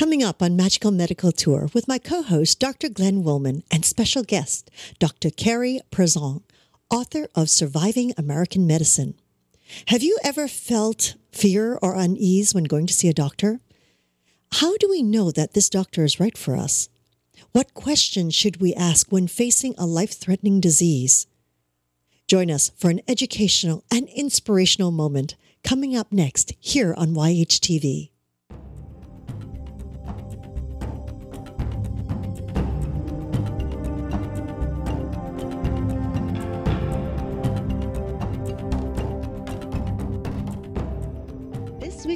Coming up on Magical Medical Tour with my co host, Dr. Glenn Woolman, and special guest, Dr. Carey Presant, author of Surviving American Medicine. Have you ever felt fear or unease when going to see a doctor? How do we know that this doctor is right for us? What questions should we ask when facing a life threatening disease? Join us for an educational and inspirational moment coming up next here on YHTV.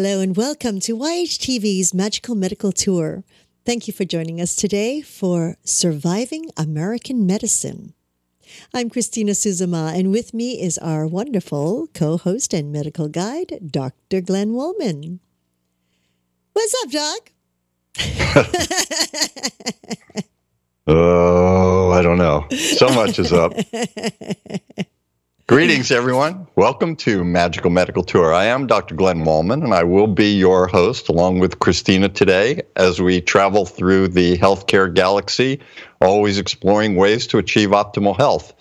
Hello and welcome to YHTV's Magical Medical Tour. Thank you for joining us today for Surviving American Medicine. I'm Christina Suzuma, and with me is our wonderful co host and medical guide, Dr. Glenn Woolman. What's up, Doc? oh, I don't know. So much is up. Greetings, everyone. Welcome to Magical Medical Tour. I am Dr. Glenn Wallman, and I will be your host along with Christina today as we travel through the healthcare galaxy, always exploring ways to achieve optimal health.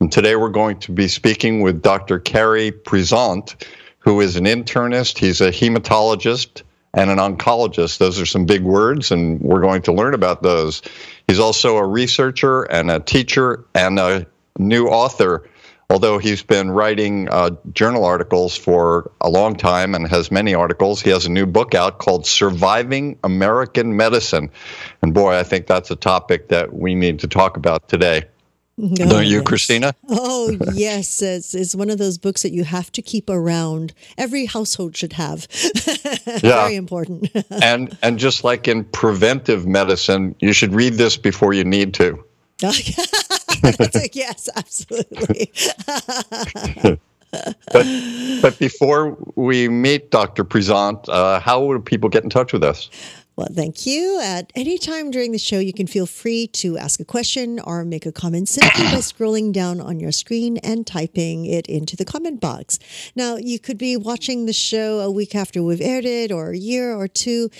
And today we're going to be speaking with Dr. Carey Presant, who is an internist, he's a hematologist, and an oncologist. Those are some big words, and we're going to learn about those. He's also a researcher and a teacher and a new author although he's been writing uh, journal articles for a long time and has many articles, he has a new book out called Surviving American Medicine. And boy, I think that's a topic that we need to talk about today. Oh, Don't you, yes. Christina? Oh, yes. It's, it's one of those books that you have to keep around. Every household should have. yeah. Very important. and and just like in preventive medicine, you should read this before you need to. yes, absolutely. but but before we meet Dr. Presant, uh, how would people get in touch with us? Well, thank you. At any time during the show, you can feel free to ask a question or make a comment simply by scrolling down on your screen and typing it into the comment box. Now, you could be watching the show a week after we've aired it or a year or two.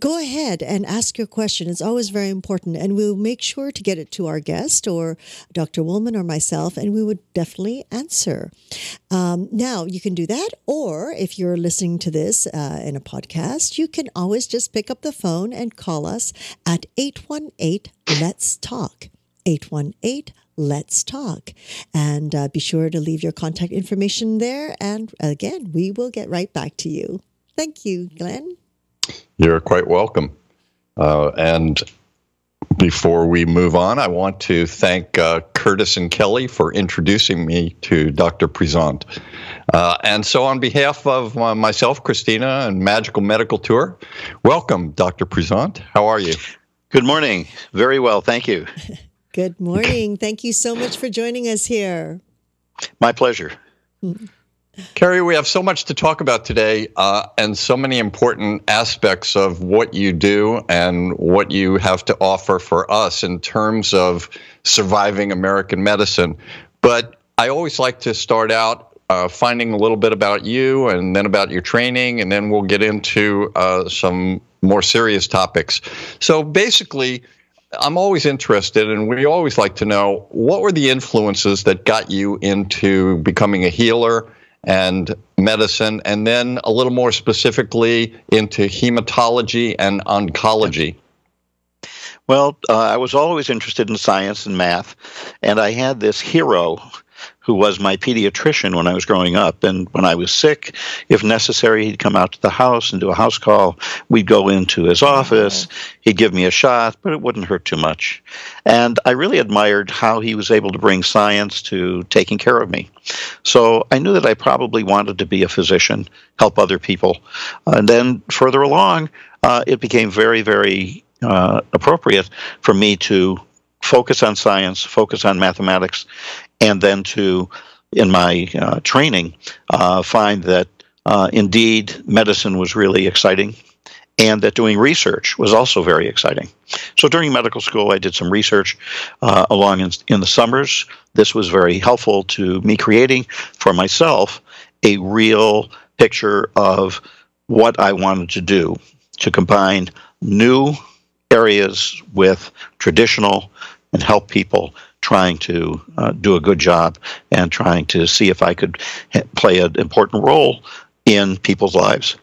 Go ahead and ask your question. It's always very important, and we'll make sure to get it to our guest or Dr. Woolman or myself, and we would definitely answer. Um, now, you can do that, or if you're listening to this uh, in a podcast, you can always just pick up the phone and call us at 818 Let's Talk. 818 Let's Talk. And uh, be sure to leave your contact information there. And again, we will get right back to you. Thank you, Glenn. You're quite welcome. Uh, and before we move on, I want to thank uh, Curtis and Kelly for introducing me to Dr. Presant. Uh, and so, on behalf of uh, myself, Christina, and Magical Medical Tour, welcome, Dr. Presant. How are you? Good morning. Very well. Thank you. Good morning. Thank you so much for joining us here. My pleasure. Carey, we have so much to talk about today uh, and so many important aspects of what you do and what you have to offer for us in terms of surviving American medicine. But I always like to start out uh, finding a little bit about you and then about your training, and then we'll get into uh, some more serious topics. So basically, I'm always interested, and we always like to know what were the influences that got you into becoming a healer and medicine, and then a little more specifically into hematology and oncology? Well, uh, I was always interested in science and math, and I had this hero who was my pediatrician when I was growing up. And when I was sick, if necessary, he'd come out to the house and do a house call. We'd go into his office. He'd give me a shot, but it wouldn't hurt too much. And I really admired how he was able to bring science to taking care of me. So I knew that I probably wanted to be a physician, help other people. And then further along, uh, it became very, very uh, appropriate for me to focus on science, focus on mathematics, and then to, in my uh, training, uh, find that uh, indeed medicine was really exciting and that doing research was also very exciting. So during medical school, I did some research uh, along in, in the summers. This was very helpful to me creating for myself a real picture of what I wanted to do to combine new areas with traditional and help people trying to uh, do a good job and trying to see if I could ha- play an important role in people's lives.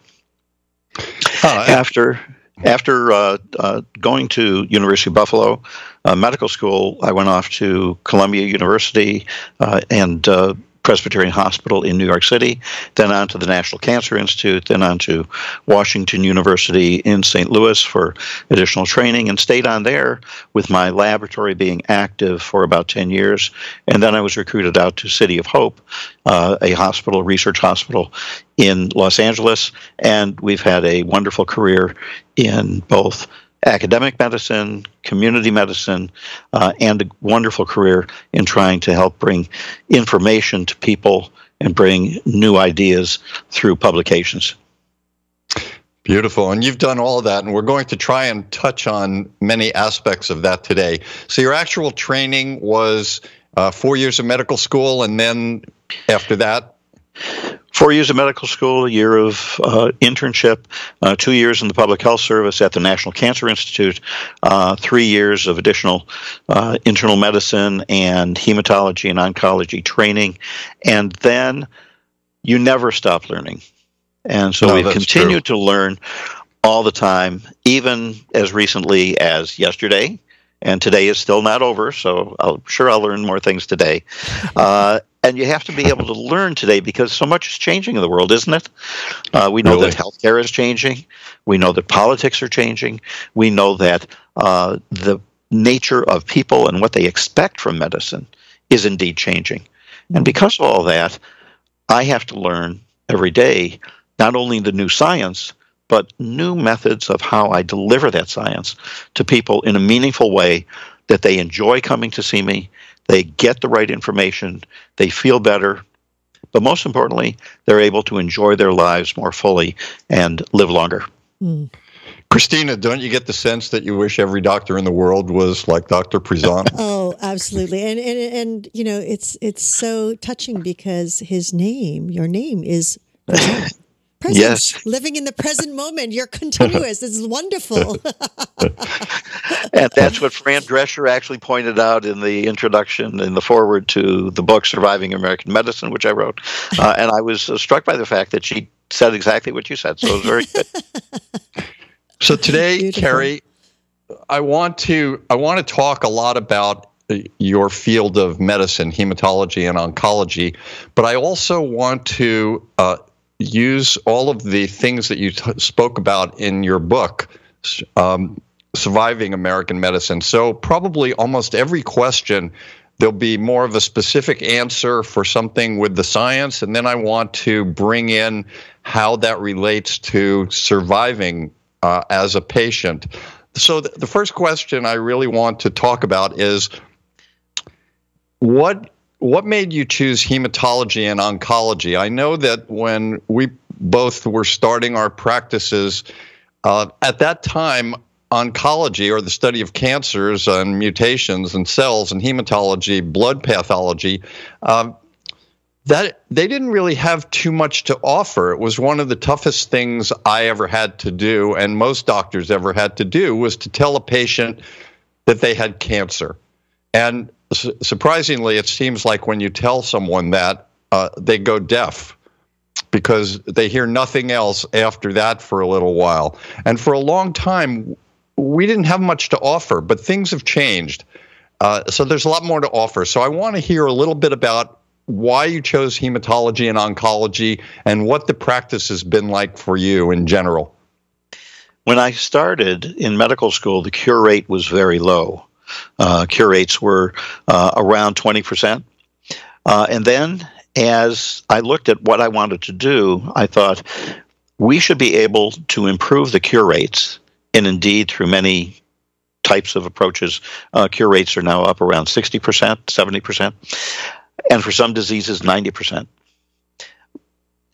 Uh, after after uh, uh, going to University of Buffalo uh, medical school, I went off to Columbia University uh, and uh, Presbyterian Hospital in New York City, then on to the National Cancer Institute, then on to Washington University in St. Louis for additional training, and stayed on there with my laboratory being active for about 10 years. And then I was recruited out to City of Hope, uh, a hospital, research hospital in Los Angeles, and we've had a wonderful career in both academic medicine, community medicine, uh, and a wonderful career in trying to help bring information to people and bring new ideas through publications. Beautiful. And you've done all that, and we're going to try and touch on many aspects of that today. So, your actual training was uh, four years of medical school, and then after that? Four years of medical school, a year of uh, internship, uh, two years in the public health service at the National Cancer Institute, uh, three years of additional uh, internal medicine and hematology and oncology training, and then you never stop learning. And so no, we've continued true. to learn all the time, even as recently as yesterday and today is still not over. So I'm sure I'll learn more things today. Uh, and you have to be able to learn today because so much is changing in the world, isn't it? Uh, we know really? that healthcare is changing. We know that politics are changing. We know that uh, the nature of people and what they expect from medicine is indeed changing. And because of all that, I have to learn every day not only the new science, but new methods of how I deliver that science to people in a meaningful way that they enjoy coming to see me, they get the right information, they feel better, but most importantly, they're able to enjoy their lives more fully and live longer. Mm. Christina, don't you get the sense that you wish every doctor in the world was like Dr. Prezan? oh, absolutely. And, and and you know, it's it's so touching because his name, your name is Prezan. Presence, yes. Living in the present moment. You're continuous. this is wonderful. and that's what Fran Drescher actually pointed out in the introduction, in the foreword to the book Surviving American Medicine, which I wrote. Uh, and I was uh, struck by the fact that she said exactly what you said. So it was very good. so today, Beautiful. Carey, I want to I want to talk a lot about your field of medicine, hematology and oncology, but I also want to uh, use all of the things that you t- spoke about in your book, um, Surviving American Medicine. So, probably almost every question, there'll be more of a specific answer for something with the science. And then I want to bring in how that relates to surviving uh, as a patient. So, th- the first question I really want to talk about is what what made you choose hematology and oncology? I know that when we both were starting our practices, uh, at that time, oncology or the study of cancers and mutations and cells and hematology, blood pathology, um, that they didn't really have too much to offer. It was one of the toughest things I ever had to do, and most doctors ever had to do, was to tell a patient that they had cancer. And surprisingly, it seems like when you tell someone that, uh, they go deaf because they hear nothing else after that for a little while. And for a long time, we didn't have much to offer, but things have changed. Uh, so there's a lot more to offer. So I want to hear a little bit about why you chose hematology and oncology and what the practice has been like for you in general. When I started in medical school, the cure rate was very low. Uh, cure rates were uh, around 20%. Uh, and then as I looked at what I wanted to do, I thought we should be able to improve the cure rates, and indeed through many types of approaches, uh, cure rates are now up around 60%, 70%, and for some diseases, 90%.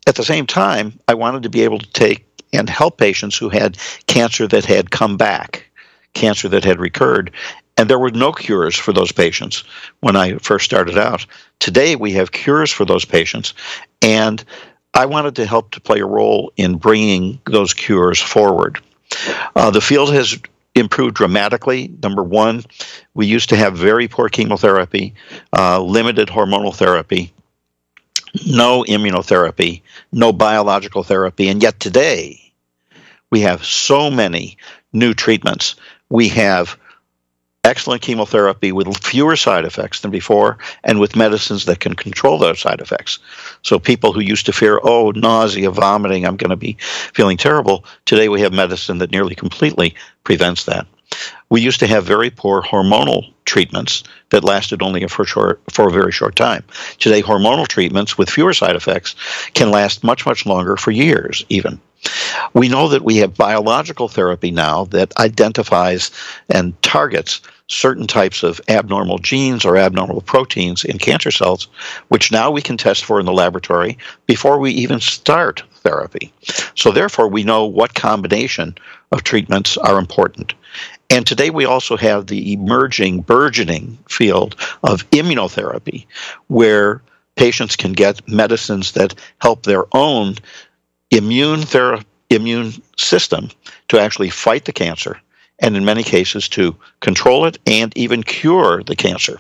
At the same time, I wanted to be able to take and help patients who had cancer that had come back, cancer that had recurred. And there were no cures for those patients when I first started out. Today, we have cures for those patients. And I wanted to help to play a role in bringing those cures forward. Uh, the field has improved dramatically. Number one, we used to have very poor chemotherapy, uh, limited hormonal therapy, no immunotherapy, no biological therapy, and yet today we have so many new treatments. We have excellent chemotherapy with fewer side effects than before and with medicines that can control those side effects. So people who used to fear, oh, nausea, vomiting, I'm going to be feeling terrible, today we have medicine that nearly completely prevents that. We used to have very poor hormonal treatments that lasted only for short for a very short time. Today hormonal treatments with fewer side effects can last much much longer for years even. We know that we have biological therapy now that identifies and targets certain types of abnormal genes or abnormal proteins in cancer cells, which now we can test for in the laboratory before we even start therapy. So, therefore, we know what combination of treatments are important. And today we also have the emerging, burgeoning field of immunotherapy, where patients can get medicines that help their own immune therapy immune system to actually fight the cancer and in many cases to control it and even cure the cancer.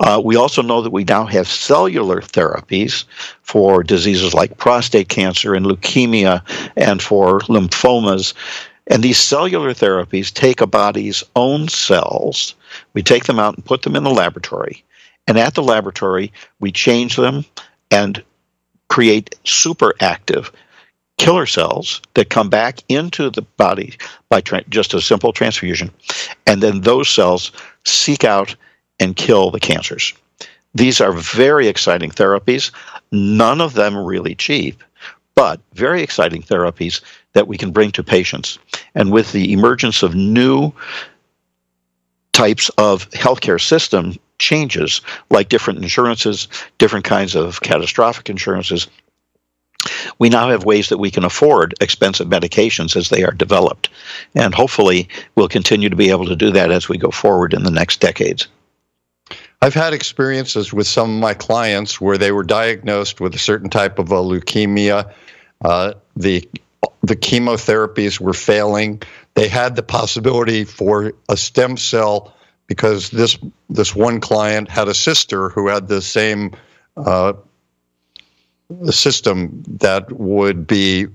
Uh, we also know that we now have cellular therapies for diseases like prostate cancer and leukemia and for lymphomas. And these cellular therapies take a body's own cells, we take them out and put them in the laboratory. And at the laboratory, we change them and create super active killer cells that come back into the body by tra- just a simple transfusion, and then those cells seek out and kill the cancers. These are very exciting therapies, none of them really cheap, but very exciting therapies that we can bring to patients. And with the emergence of new types of healthcare system changes, like different insurances, different kinds of catastrophic insurances, we now have ways that we can afford expensive medications as they are developed. And hopefully, we'll continue to be able to do that as we go forward in the next decades. I've had experiences with some of my clients where they were diagnosed with a certain type of a leukemia. Uh, the the chemotherapies were failing. They had the possibility for a stem cell because this this one client had a sister who had the same uh, system that would be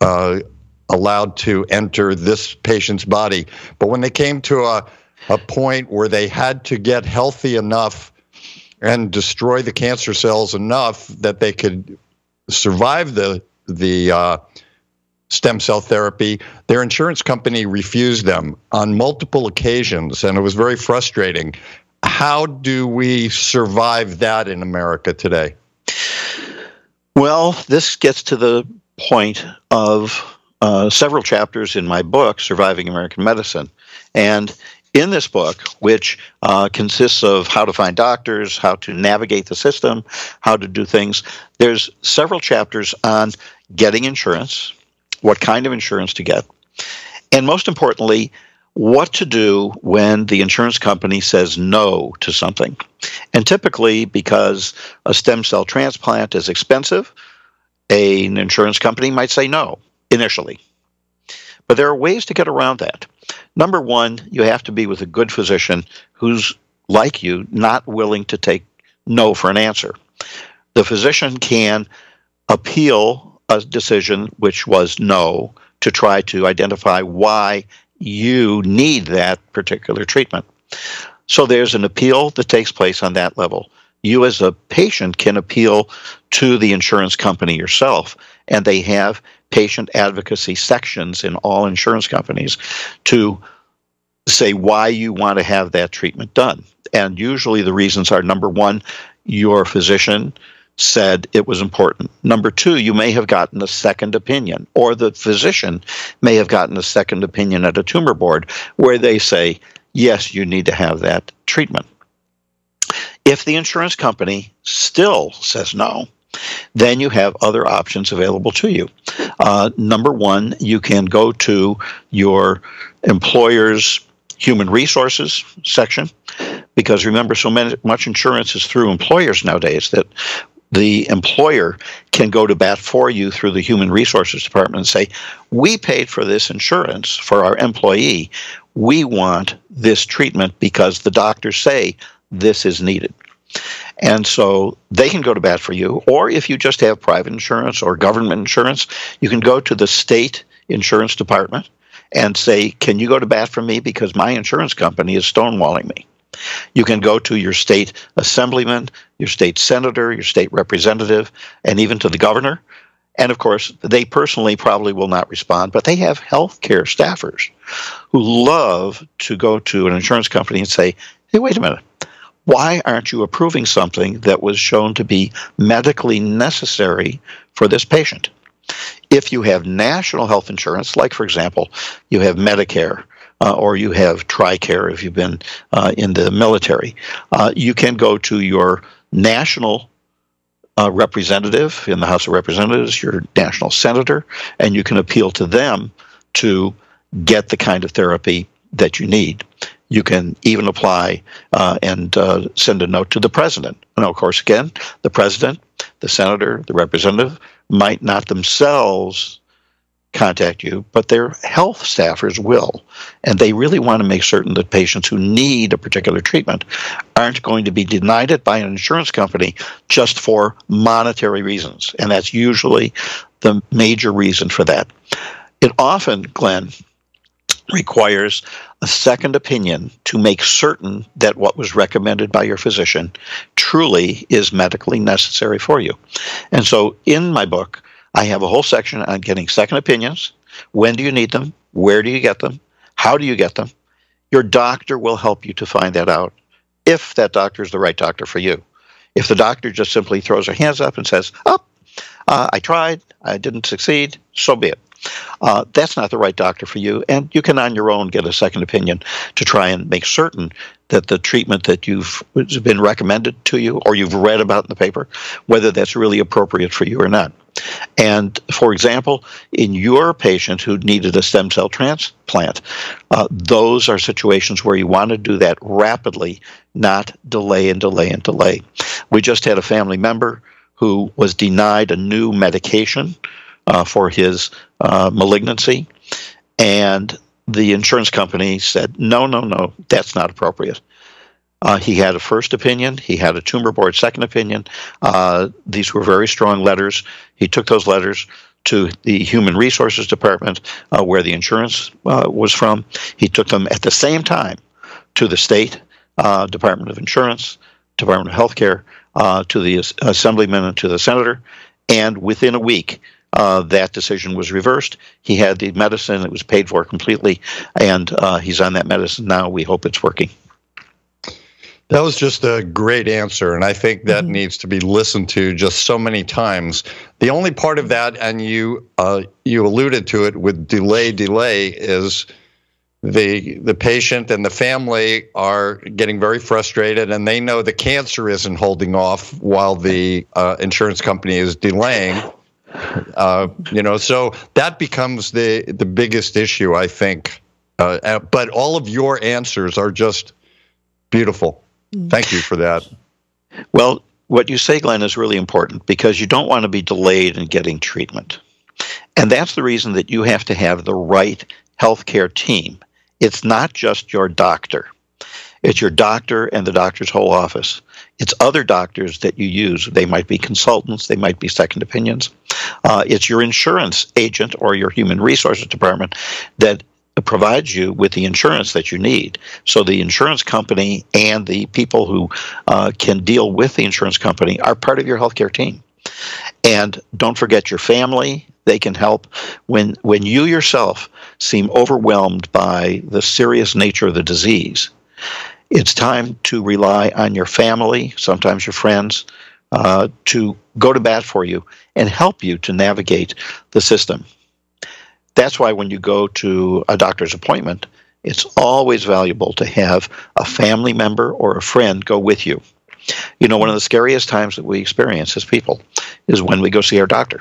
uh, allowed to enter this patient's body. But when they came to a, a point where they had to get healthy enough and destroy the cancer cells enough that they could survive the the uh, stem cell therapy, their insurance company refused them on multiple occasions, and it was very frustrating. How do we survive that in America today? Well, this gets to the point of uh, several chapters in my book, Surviving American Medicine. And in this book, which uh, consists of how to find doctors, how to navigate the system, how to do things, there's several chapters on getting insurance, what kind of insurance to get, and most importantly, what to do when the insurance company says no to something. And typically, because a stem cell transplant is expensive, an insurance company might say no initially. But there are ways to get around that. Number one, you have to be with a good physician who's like you, not willing to take no for an answer. The physician can appeal a decision which was no to try to identify why you need that particular treatment. So there's an appeal that takes place on that level. You, as a patient, can appeal to the insurance company yourself, and they have patient advocacy sections in all insurance companies to say why you want to have that treatment done. And usually the reasons are number one, your physician said it was important. Number two, you may have gotten a second opinion, or the physician may have gotten a second opinion at a tumor board where they say, yes, you need to have that treatment. If the insurance company still says no, then you have other options available to you. Uh, number one, you can go to your employer's human resources section because remember, so many, much insurance is through employers nowadays that the employer can go to bat for you through the human resources department and say, We paid for this insurance for our employee. We want this treatment because the doctors say this is needed. And so they can go to bat for you. Or if you just have private insurance or government insurance, you can go to the state insurance department and say, Can you go to bat for me because my insurance company is stonewalling me? You can go to your state assemblyman, your state senator, your state representative, and even to the governor. And of course, they personally probably will not respond, but they have healthcare staffers who love to go to an insurance company and say, hey, wait a minute. Why aren't you approving something that was shown to be medically necessary for this patient? If you have national health insurance, like for example, you have Medicare uh, or you have TRICARE if you've been uh, in the military, uh, you can go to your national uh, representative in the House of Representatives, your national senator, and you can appeal to them to get the kind of therapy that you need. You can even apply uh, and uh, send a note to the president. Now, of course, again, the president, the senator, the representative might not themselves contact you, but their health staffers will. And they really want to make certain that patients who need a particular treatment aren't going to be denied it by an insurance company just for monetary reasons. And that's usually the major reason for that. It often, Glenn, requires a second opinion to make certain that what was recommended by your physician truly is medically necessary for you. And so in my book, I have a whole section on getting second opinions. When do you need them? Where do you get them? How do you get them? Your doctor will help you to find that out if that doctor is the right doctor for you. If the doctor just simply throws her hands up and says, Oh, uh, I tried, I didn't succeed, so be it. Uh, that's not the right doctor for you, and you can on your own get a second opinion to try and make certain that the treatment that you've been recommended to you or you've read about in the paper, whether that's really appropriate for you or not. And for example, in your patient who needed a stem cell transplant, uh, those are situations where you want to do that rapidly, not delay and delay and delay. We just had a family member who was denied a new medication uh, for his uh, malignancy, and the insurance company said, no, no, no, that's not appropriate. Uh, he had a first opinion. He had a tumor board second opinion. Uh, these were very strong letters. He took those letters to the Human Resources Department, uh, where the insurance uh, was from. He took them at the same time to the state uh, Department of Insurance, Department of Healthcare, uh, to the assemblyman and to the senator. And within a week, uh, that decision was reversed. He had the medicine; it was paid for completely, and uh, he's on that medicine now. We hope it's working. That was just a great answer, and I think that mm-hmm. needs to be listened to just so many times. The only part of that, and you uh, you alluded to it with delay, delay is the the patient and the family are getting very frustrated, and they know the cancer isn't holding off while the uh, insurance company is delaying. Uh, you know, so that becomes the the biggest issue, I think. Uh, but all of your answers are just beautiful. Thank you for that. Well, what you say, Glenn, is really important because you don't want to be delayed in getting treatment. And that's the reason that you have to have the right healthcare team. It's not just your doctor, it's your doctor and the doctor's whole office. It's other doctors that you use. They might be consultants, they might be second opinions. Uh, it's your insurance agent or your human resources department that provides you with the insurance that you need. So the insurance company and the people who uh, can deal with the insurance company are part of your healthcare team. And don't forget your family. They can help when when you yourself seem overwhelmed by the serious nature of the disease. It's time to rely on your family, sometimes your friends, uh, to go to bat for you and help you to navigate the system. That's why when you go to a doctor's appointment, it's always valuable to have a family member or a friend go with you. You know, one of the scariest times that we experience as people is when we go see our doctor.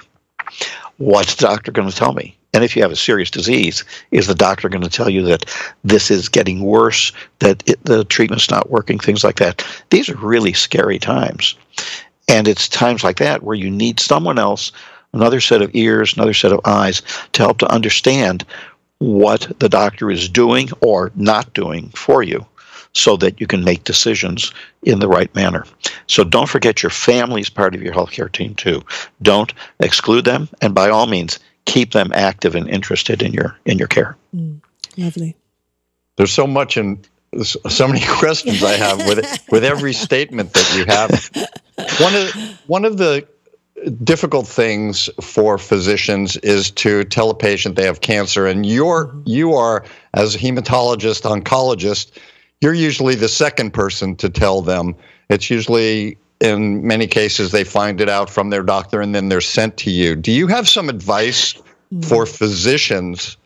What's the doctor going to tell me? And if you have a serious disease, is the doctor going to tell you that this is getting worse, that it, the treatment's not working, things like that? These are really scary times. And it's times like that where you need someone else, another set of ears, another set of eyes to help to understand what the doctor is doing or not doing for you so that you can make decisions in the right manner. So don't forget your family is part of your healthcare team too. Don't exclude them, and by all means, keep them active and interested in your in your care. Mm, lovely. There's so much in so many questions I have with with every statement that you have. One of one of the difficult things for physicians is to tell a patient they have cancer and you're mm-hmm. you are as a hematologist oncologist you're usually the second person to tell them it's usually in many cases they find it out from their doctor and then they're sent to you do you have some advice mm-hmm. for physicians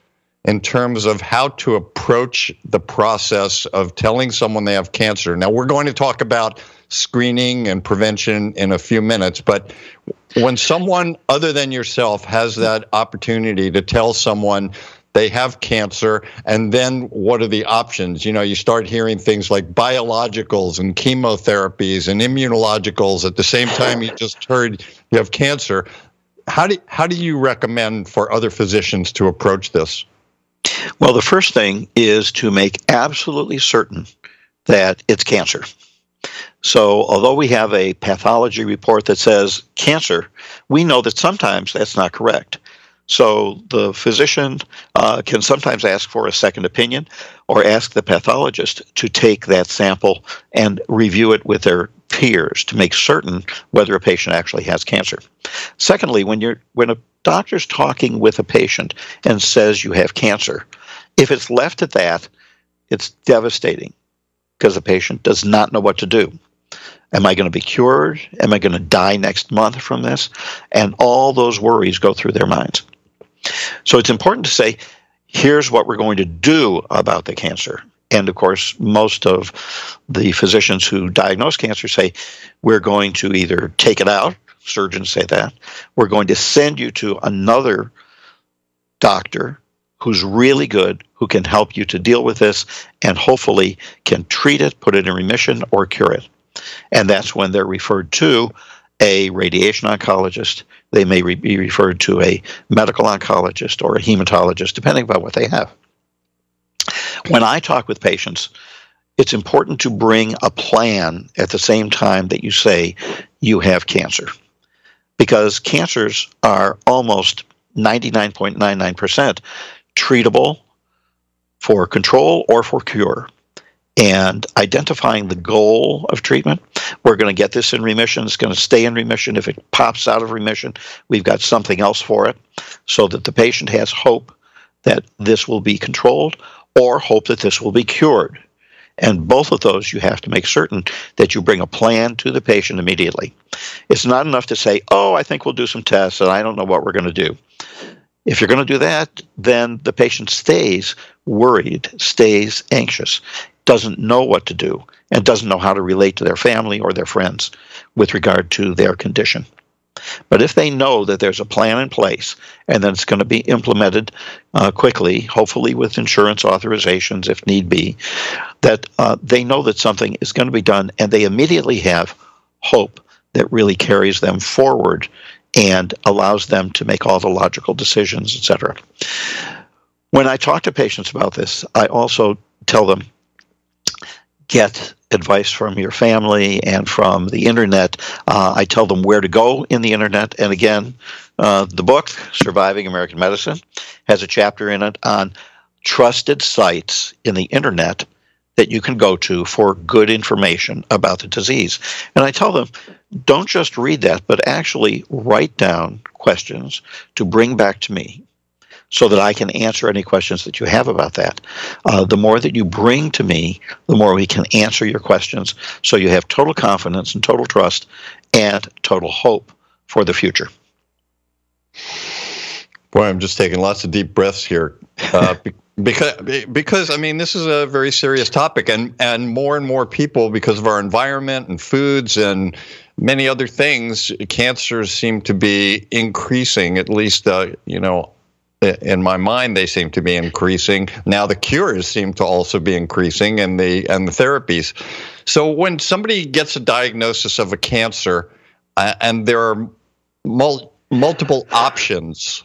in terms of how to approach the process of telling someone they have cancer now we're going to talk about screening and prevention in a few minutes but when someone other than yourself has that opportunity to tell someone they have cancer and then what are the options? You know you start hearing things like biologicals and chemotherapies and immunologicals at the same time you just heard you have cancer. How do how do you recommend for other physicians to approach this? Well the first thing is to make absolutely certain that it's cancer so, although we have a pathology report that says cancer, we know that sometimes that's not correct. So, the physician uh, can sometimes ask for a second opinion or ask the pathologist to take that sample and review it with their peers to make certain whether a patient actually has cancer. Secondly, when you're when a doctor's talking with a patient and says you have cancer, if it's left at that, it's devastating because the patient does not know what to do. Am I going to be cured? Am I going to die next month from this? And all those worries go through their minds. So it's important to say, here's what we're going to do about the cancer. And of course, most of the physicians who diagnose cancer say, we're going to either take it out, surgeons say that, we're going to send you to another doctor who's really good, who can help you to deal with this, and hopefully can treat it, put it in remission, or cure it. And that's when they're referred to a radiation oncologist. They may re- be referred to a medical oncologist or a hematologist, depending upon what they have. When I talk with patients, it's important to bring a plan at the same time that you say you have cancer. Because cancers are almost 99.99% treatable for control or for cure and identifying the goal of treatment. We're going to get this in remission. It's going to stay in remission. If it pops out of remission, we've got something else for it so that the patient has hope that this will be controlled or hope that this will be cured. And both of those, you have to make certain that you bring a plan to the patient immediately. It's not enough to say, oh, I think we'll do some tests and I don't know what we're going to do. If you're going to do that, then the patient stays worried, stays anxious doesn't know what to do and doesn't know how to relate to their family or their friends with regard to their condition. But if they know that there's a plan in place and that it's going to be implemented uh, quickly, hopefully with insurance authorizations if need be, that uh, they know that something is going to be done and they immediately have hope that really carries them forward and allows them to make all the logical decisions, etc. When I talk to patients about this, I also tell them get advice from your family and from the internet. Uh, I tell them where to go in the internet. And again, uh, the book, Surviving American Medicine, has a chapter in it on trusted sites in the internet that you can go to for good information about the disease. And I tell them, don't just read that, but actually write down questions to bring back to me so that I can answer any questions that you have about that. Uh, the more that you bring to me, the more we can answer your questions. So you have total confidence and total trust and total hope for the future. Boy, I'm just taking lots of deep breaths here. Uh, because because I mean this is a very serious topic and and more and more people because of our environment and foods and many other things cancers seem to be increasing at least uh, you know in my mind they seem to be increasing now the cures seem to also be increasing and the and the therapies so when somebody gets a diagnosis of a cancer uh, and there are mul- multiple options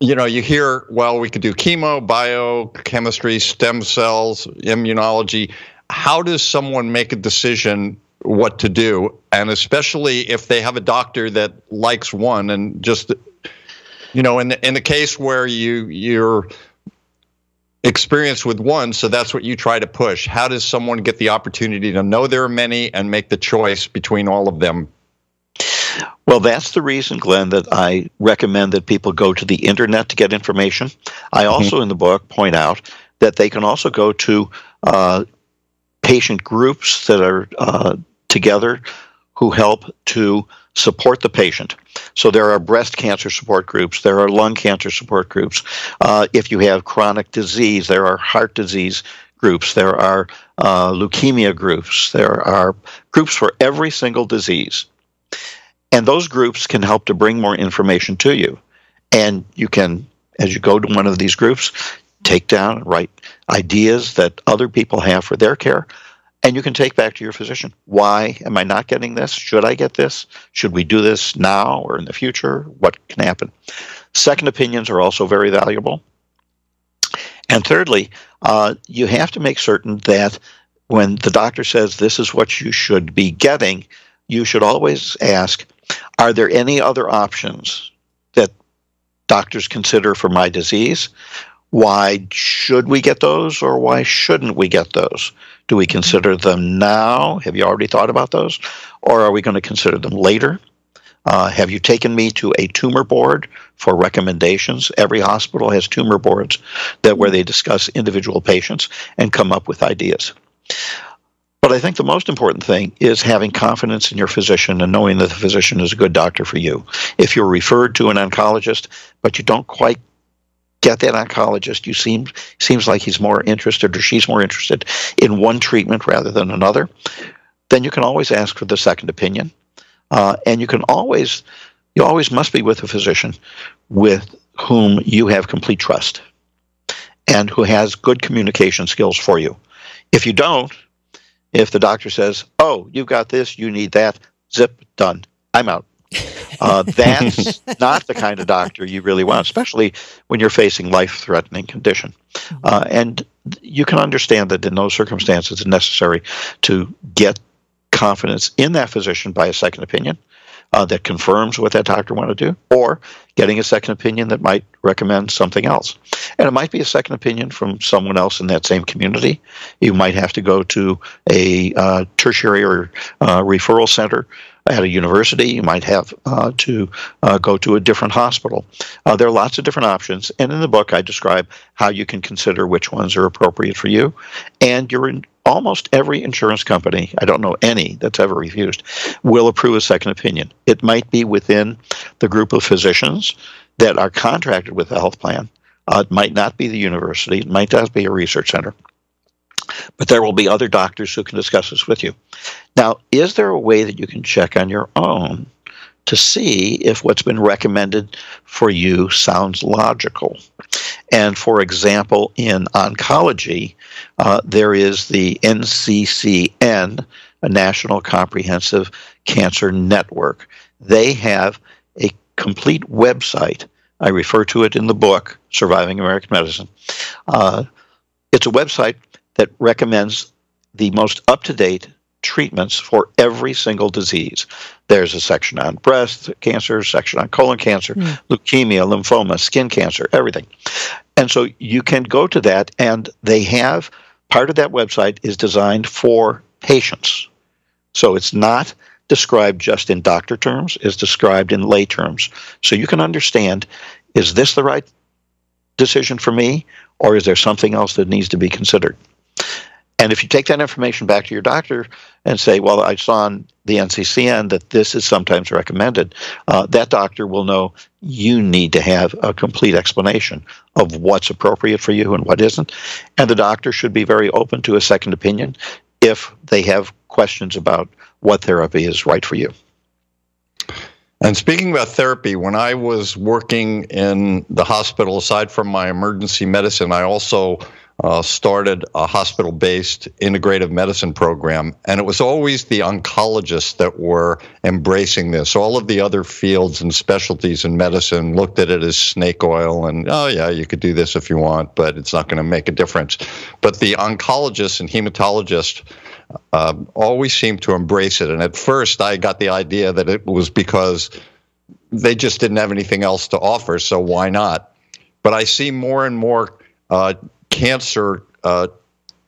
you know, you hear, well, we could do chemo, biochemistry, stem cells, immunology. How does someone make a decision what to do? And especially if they have a doctor that likes one and just, you know, in the, in the case where you you're experienced with one, so that's what you try to push. How does someone get the opportunity to know there are many and make the choice between all of them well, that's the reason, Glenn, that I recommend that people go to the internet to get information. I mm-hmm. also, mm-hmm. in the book, point out that they can also go to uh, patient groups that are uh, together who help to support the patient. So there are breast cancer support groups, there are lung cancer support groups. Uh, if you have chronic disease, there are heart disease groups, there are uh, leukemia groups, there are groups for every single disease. And those groups can help to bring more information to you. And you can, as you go to one of these groups, take down and write ideas that other people have for their care. And you can take back to your physician. Why am I not getting this? Should I get this? Should we do this now or in the future? What can happen? Second opinions are also very valuable. And thirdly, uh, you have to make certain that when the doctor says this is what you should be getting, you should always ask, are there any other options that doctors consider for my disease? Why should we get those or why mm. shouldn't we get those? Do we consider mm. them now? Have you already thought about those? Or are we going to consider them later? Uh, have you taken me to a tumor board for recommendations? Every hospital has tumor boards that where they mm. discuss individual patients and come up with ideas. But I think the most important thing is having confidence in your physician and knowing that the physician is a good doctor for you. If you're referred to an oncologist, but you don't quite get that oncologist, you seem seems like he's more interested or she's more interested in one treatment rather than another, then you can always ask for the second opinion, uh, and you can always you always must be with a physician with whom you have complete trust and who has good communication skills for you. If you don't, if the doctor says, "Oh, you've got this, you need that," zip, done. I'm out. Uh, that's not the kind of doctor you really want, especially when you're facing life-threatening condition. Uh, and you can understand that in those circumstances, it's necessary to get confidence in that physician by a second opinion uh, that confirms what that doctor want to do, or getting a second opinion that might recommend something else. And it might be a second opinion from someone else in that same community. You might have to go to a uh, tertiary or uh, referral center at a university. You might have uh, to uh, go to a different hospital. Uh, there are lots of different options. And in the book, I describe how you can consider which ones are appropriate for you. And you're in almost every insurance company, I don't know any that's ever refused, will approve a second opinion. It might be within the group of physicians that are contracted with the health plan. Uh, it might not be the university, it might not be a research center. But there will be other doctors who can discuss this with you. Now, is there a way that you can check on your own to see if what's been recommended for you sounds logical? And for example, in oncology, uh, there is the NCCN, a National Comprehensive Cancer Network. They have a complete website. I refer to it in the book, Surviving American Medicine. Uh, it's a website that recommends the most up to date treatments for every single disease. There's a section on breast cancer, section on colon cancer, mm. leukemia, lymphoma, skin cancer, everything. And so you can go to that, and they have part of that website is designed for patients. So it's not described just in doctor terms, it's described in lay terms. So you can understand is this the right decision for me, or is there something else that needs to be considered? And if you take that information back to your doctor and say, well, I saw on the NCCN that this is sometimes recommended, uh, that doctor will know you need to have a complete explanation of what's appropriate for you and what isn't. And the doctor should be very open to a second opinion if they have questions about what therapy is right for you. And speaking about therapy, when I was working in the hospital, aside from my emergency medicine, I also uh, started a hospital based integrative medicine program. And it was always the oncologists that were embracing this. All of the other fields and specialties in medicine looked at it as snake oil and, oh, yeah, you could do this if you want, but it's not going to make a difference. But the oncologists and hematologists uh, always seemed to embrace it. And at first, I got the idea that it was because they just didn't have anything else to offer, so why not? But I see more and more uh, cancer uh,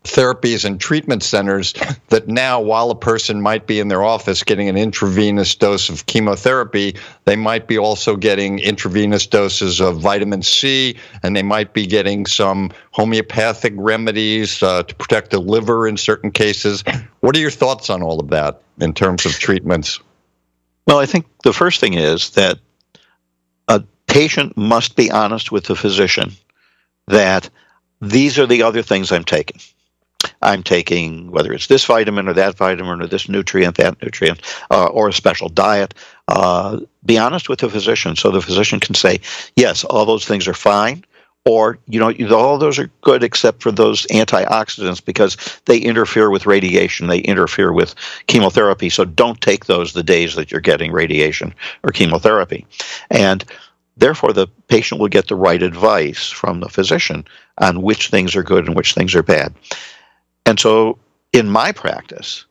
therapies and treatment centers that now, while a person might be in their office getting an intravenous dose of chemotherapy, they might be also getting intravenous doses of vitamin C, and they might be getting some homeopathic remedies uh, to protect the liver in certain cases. What are your thoughts on all of that in terms of treatments? Well, I think the first thing is that a patient must be honest with the physician that these are the other things I'm taking. I'm taking whether it's this vitamin or that vitamin or this nutrient, that nutrient, uh, or a special diet. Uh, be honest with the physician so the physician can say, yes, all those things are fine, or you know, all those are good except for those antioxidants because they interfere with radiation, they interfere with chemotherapy. So don't take those the days that you're getting radiation or chemotherapy, and Therefore, the patient will get the right advice from the physician on which things are good and which things are bad. And so, in my practice,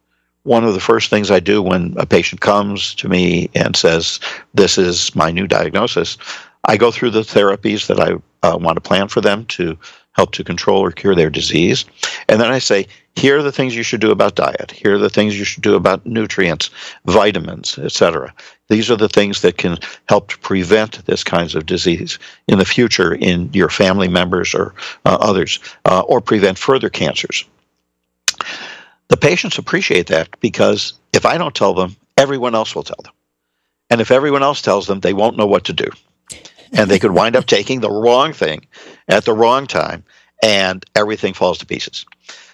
one of the first things I do when a patient comes to me and says, This is my new diagnosis, I go through the therapies that I uh, want to plan for them to help to control or cure their disease. And then I say, here are the things you should do about diet. Here are the things you should do about nutrients, vitamins, etc. These are the things that can help to prevent this kinds of disease in the future in your family members or uh, others, uh, or prevent further cancers. The patients appreciate that because if I don't tell them, everyone else will tell them. And if everyone else tells them, they won't know what to do and they could wind up taking the wrong thing at the wrong time, and everything falls to pieces.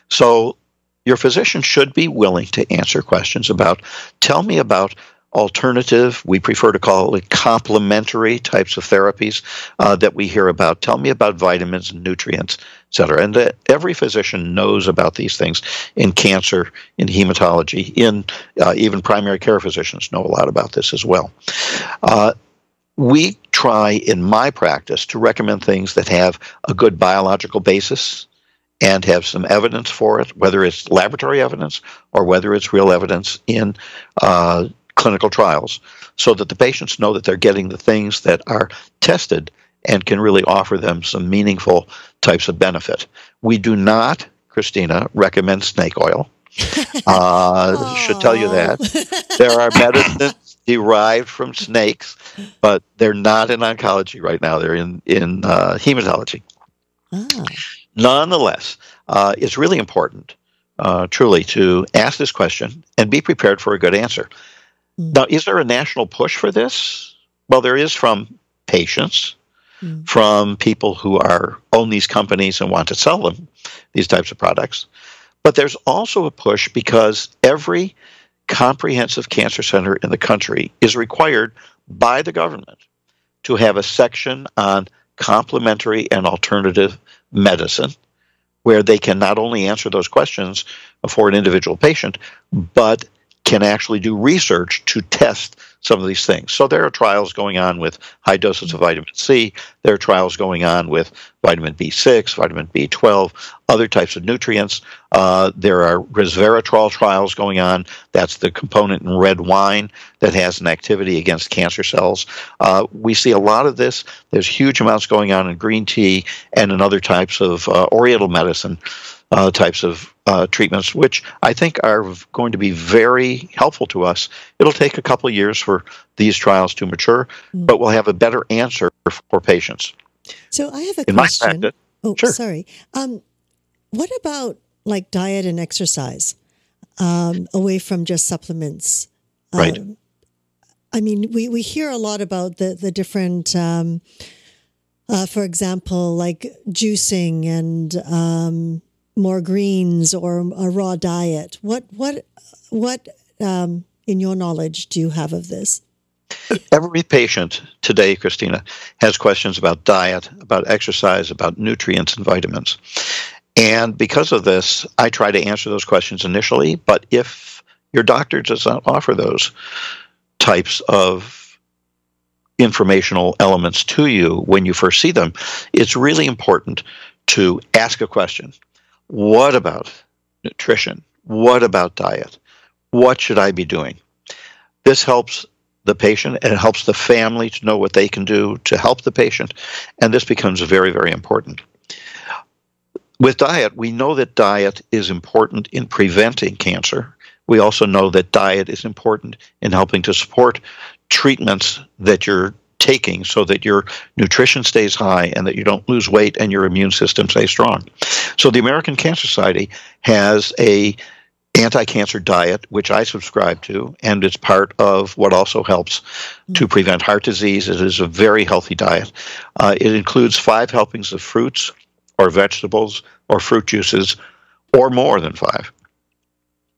So, your physician should be willing to answer questions about tell me about alternative, we prefer to call it complementary types of therapies uh, that we hear about. Tell me about vitamins and nutrients, et cetera. And uh, every physician knows about these things in cancer, in hematology, in uh, even primary care physicians know a lot about this as well. Uh, we try in my practice to recommend things that have a good biological basis and have some evidence for it, whether it's laboratory evidence or whether it's real evidence in uh, clinical trials, so that the patients know that they're getting the things that are tested and can really offer them some meaningful types of benefit. We do not, Christina, recommend snake oil. Uh, should tell you that. There are medicines derived from snakes, but they're not in oncology right now. They're in in uh, hematology. Oh. Nonetheless, uh, it's really important, uh, truly, to ask this question and be prepared for a good answer. Mm. Now, is there a national push for this? Well, there is from patients, mm. from people who are own these companies and want to sell them these types of products. But there's also a push because every comprehensive cancer center in the country is required by the government to have a section on complementary and alternative medicine where they can not only answer those questions for an individual patient, but can actually do research to test some of these things. So there are trials going on with high doses of vitamin C. There are trials going on with vitamin B6, vitamin B12, other types of nutrients. Uh, there are resveratrol trials going on. That's the component in red wine that has an activity against cancer cells. Uh, we see a lot of this. There's huge amounts going on in green tea and in other types of uh, oriental medicine uh, types of uh, treatments, which I think are going to be very helpful to us. It'll take a couple of years for these trials to mature, mm. but we'll have a better answer for patients. So I have a In question. practice, oh, sure. sorry. Um, what about like diet and exercise um, away from just supplements? Right. Um, I mean, we, we hear a lot about the the different, um, uh, for example, like juicing and um, more greens or a raw diet. What what what um, in your knowledge do you have of this? Every patient today, Christina, has questions about diet, about exercise, about nutrients and vitamins. And because of this, I try to answer those questions initially. But if your doctor does not offer those types of informational elements to you when you first see them, it's really important to ask a question What about nutrition? What about diet? What should I be doing? This helps the patient and it helps the family to know what they can do to help the patient. And this becomes very, very important. With diet, we know that diet is important in preventing cancer. We also know that diet is important in helping to support treatments that you're taking so that your nutrition stays high and that you don't lose weight and your immune system stays strong. So the American Cancer Society has a anti-cancer diet which I subscribe to and it's part of what also helps to prevent heart disease. It is a very healthy diet. Uh, it includes five helpings of fruits or vegetables or fruit juices or more than five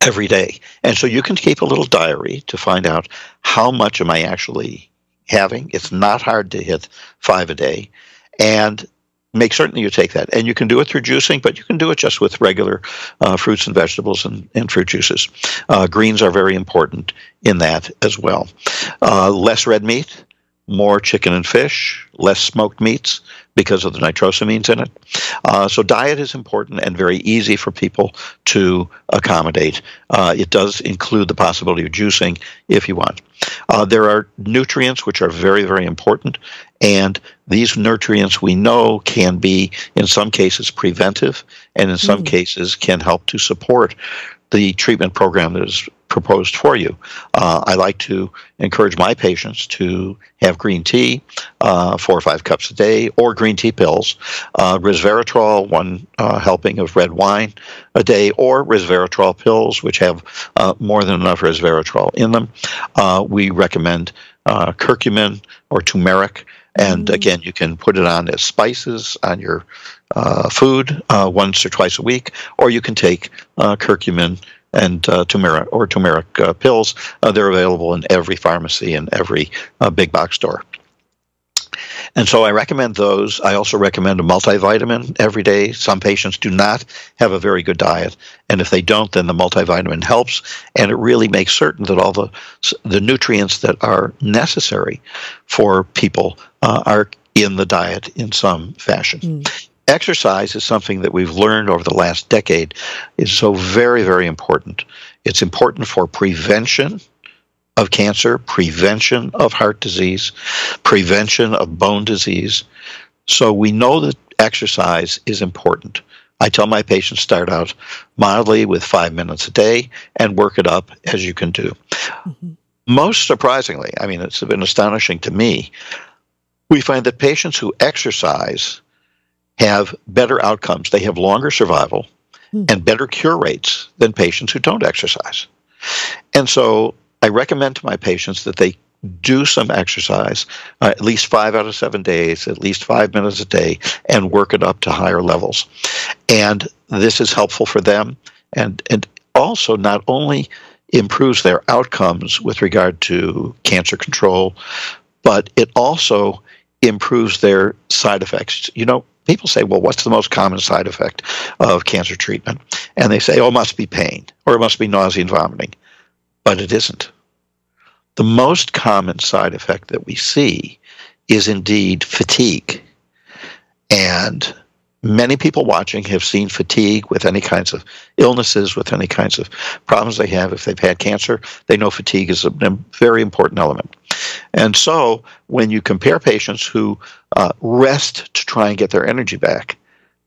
every day. And so you can keep a little diary to find out how much am I actually having. It's not hard to hit five a day. And make certain you take that. And you can do it through juicing, but you can do it just with regular uh, fruits and vegetables and, and fruit juices. Uh, greens are very important in that as well. Uh, less red meat, more chicken and fish, less smoked meats because of the nitrosamines in it. Uh, so diet is important and very easy for people to accommodate. Uh, it does include the possibility of juicing if you want. Uh, there are nutrients which are very, very important, and these nutrients we know can be, in some cases, preventive, and in some Mm. cases, can help to support the treatment program that is proposed for you. Uh, I like to encourage my patients to have green tea, uh, four or five cups a day, or green tea pills, uh, resveratrol, one uh, helping of red wine a day, or resveratrol pills, which have uh, more than enough resveratrol in them. Uh, we recommend uh, curcumin or turmeric. And Mm. again, you can put it on as spices on your uh, food uh, once or twice a week, or you can take uh, curcumin and uh, turmeric or turmeric uh, pills. Uh, they're available in every pharmacy and every uh, big box store. And so I recommend those. I also recommend a multivitamin every day. Some patients do not have a very good diet, and if they don't, then the multivitamin helps, and it really makes certain that all the the nutrients that are necessary for people are in the diet in some fashion. Mm. Exercise is something that we've learned over the last decade is so very, very important. It's important for prevention of cancer, prevention of heart disease, prevention of bone disease. So we know that exercise is important. I tell my patients start out mildly with five minutes a day and work it up as you can do. Mhm. Most surprisingly, I mean, it's been astonishing to me, we find that patients who exercise have better outcomes. They have longer survival Hmm. and better cure rates than patients who don't exercise. And so I recommend to my patients that they do some exercise, uh, at least five out of seven days, at least five minutes a day, and work it up to higher levels. And this is helpful for them, and and also not only improves their outcomes with regard to cancer control, but it also improves their side effects. You know, people say, well, what's the most common side effect of cancer treatment? And they say, oh, it must be pain or it must be nausea and vomiting. But it isn't. The most common side effect that we see is indeed fatigue. And many people watching have seen fatigue with any kinds of illnesses, with any kinds of problems they have. If they've had cancer, they know fatigue is a very important element. And so when you compare patients who uh, rest to try and get their energy back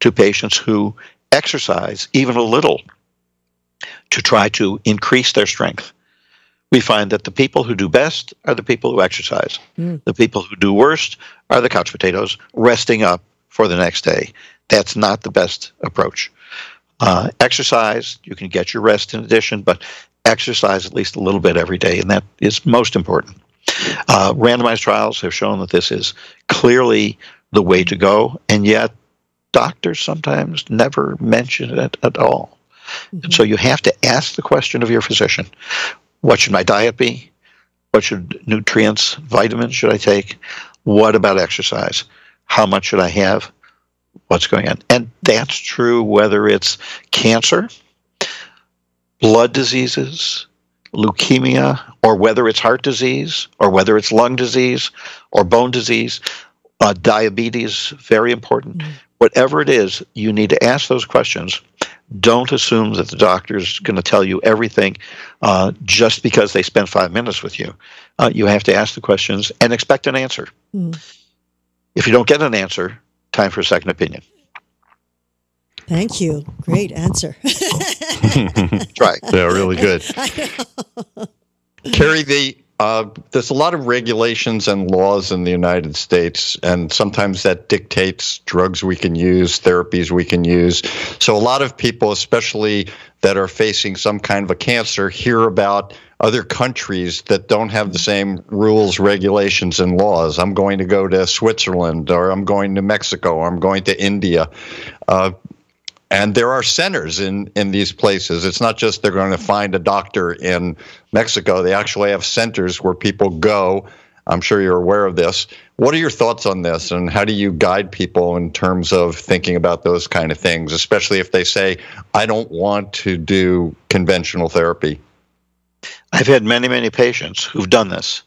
to patients who exercise even a little to try to increase their strength, we find that the people who do best are the people who exercise. Mm. The people who do worst are the couch potatoes, resting up for the next day. That's not the best approach. Uh, exercise, you can get your rest in addition, but exercise at least a little bit every day, and that is most important. Uh, randomized trials have shown that this is clearly the way to go, and yet doctors sometimes never mention it at all. Mm-hmm. And so you have to ask the question of your physician what should my diet be? What should nutrients, vitamins should I take? What about exercise? How much should I have? What's going on? And that's true whether it's cancer, blood diseases, leukemia, or whether it's heart disease, or whether it's lung disease, or bone disease, uh, diabetes, very important. Mm-hmm. Whatever it is, you need to ask those questions. Don't assume that the doctor is going to tell you everything uh, just because they spent five minutes with you. Uh, you have to ask the questions and expect an answer. Mm-hmm. If you don't get an answer, time for a second opinion. Thank you. Great answer. Try. Yeah, really good. Carey, the uh, there's a lot of regulations and laws in the United States, and sometimes that dictates drugs we can use, therapies we can use. So, a lot of people, especially that are facing some kind of a cancer, hear about other countries that don't have the same rules, regulations, and laws. I'm going to go to Switzerland, or I'm going to Mexico, or I'm going to India. Uh, and there are centers in, in these places. It's not just they're going to find a doctor in Mexico. They actually have centers where people go. I'm sure you're aware of this. What are your thoughts on this, and how do you guide people in terms of thinking about those kind of things, especially if they say, I don't want to do conventional therapy? I've had many, many patients who've done this.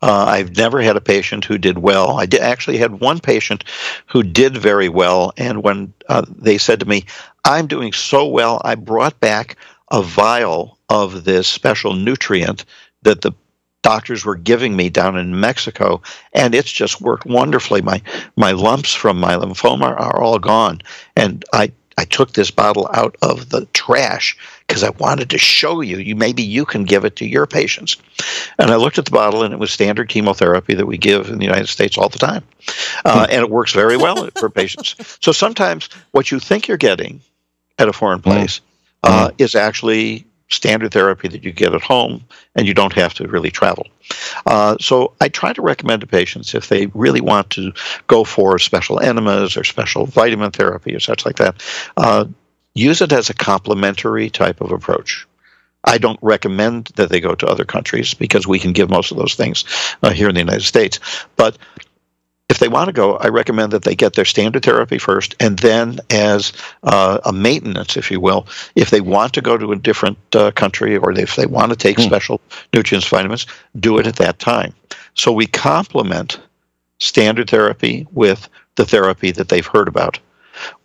Uh, I've never had a patient who did well. I did, actually had one patient who did very well, and when uh, they said to me, "I'm doing so well," I brought back a vial of this special nutrient that the doctors were giving me down in Mexico, and it's just worked wonderfully. My my lumps from my lymphoma are all gone, and I I took this bottle out of the trash because I wanted to show you, you maybe you can give it to your patients. And I looked at the bottle, and it was standard chemotherapy that we give in the United States all the time, uh, and it works very well for patients. So sometimes what you think you're getting at a foreign mm. place uh, mm. is actually standard therapy that you get at home and you don't have to really travel. Uh, so I try to recommend to patients if they really want to go for special enemas or special vitamin therapy or such like that, uh, use it as a complementary type of approach. I don't recommend that they go to other countries because we can give most of those things uh, here in the United States. But if they want to go, I recommend that they get their standard therapy first, and then as uh, a maintenance, if you will, if they want to go to a different uh, country or if they want to take mm. special nutrients, vitamins, do it at that time. So we complement standard therapy with the therapy that they've heard about.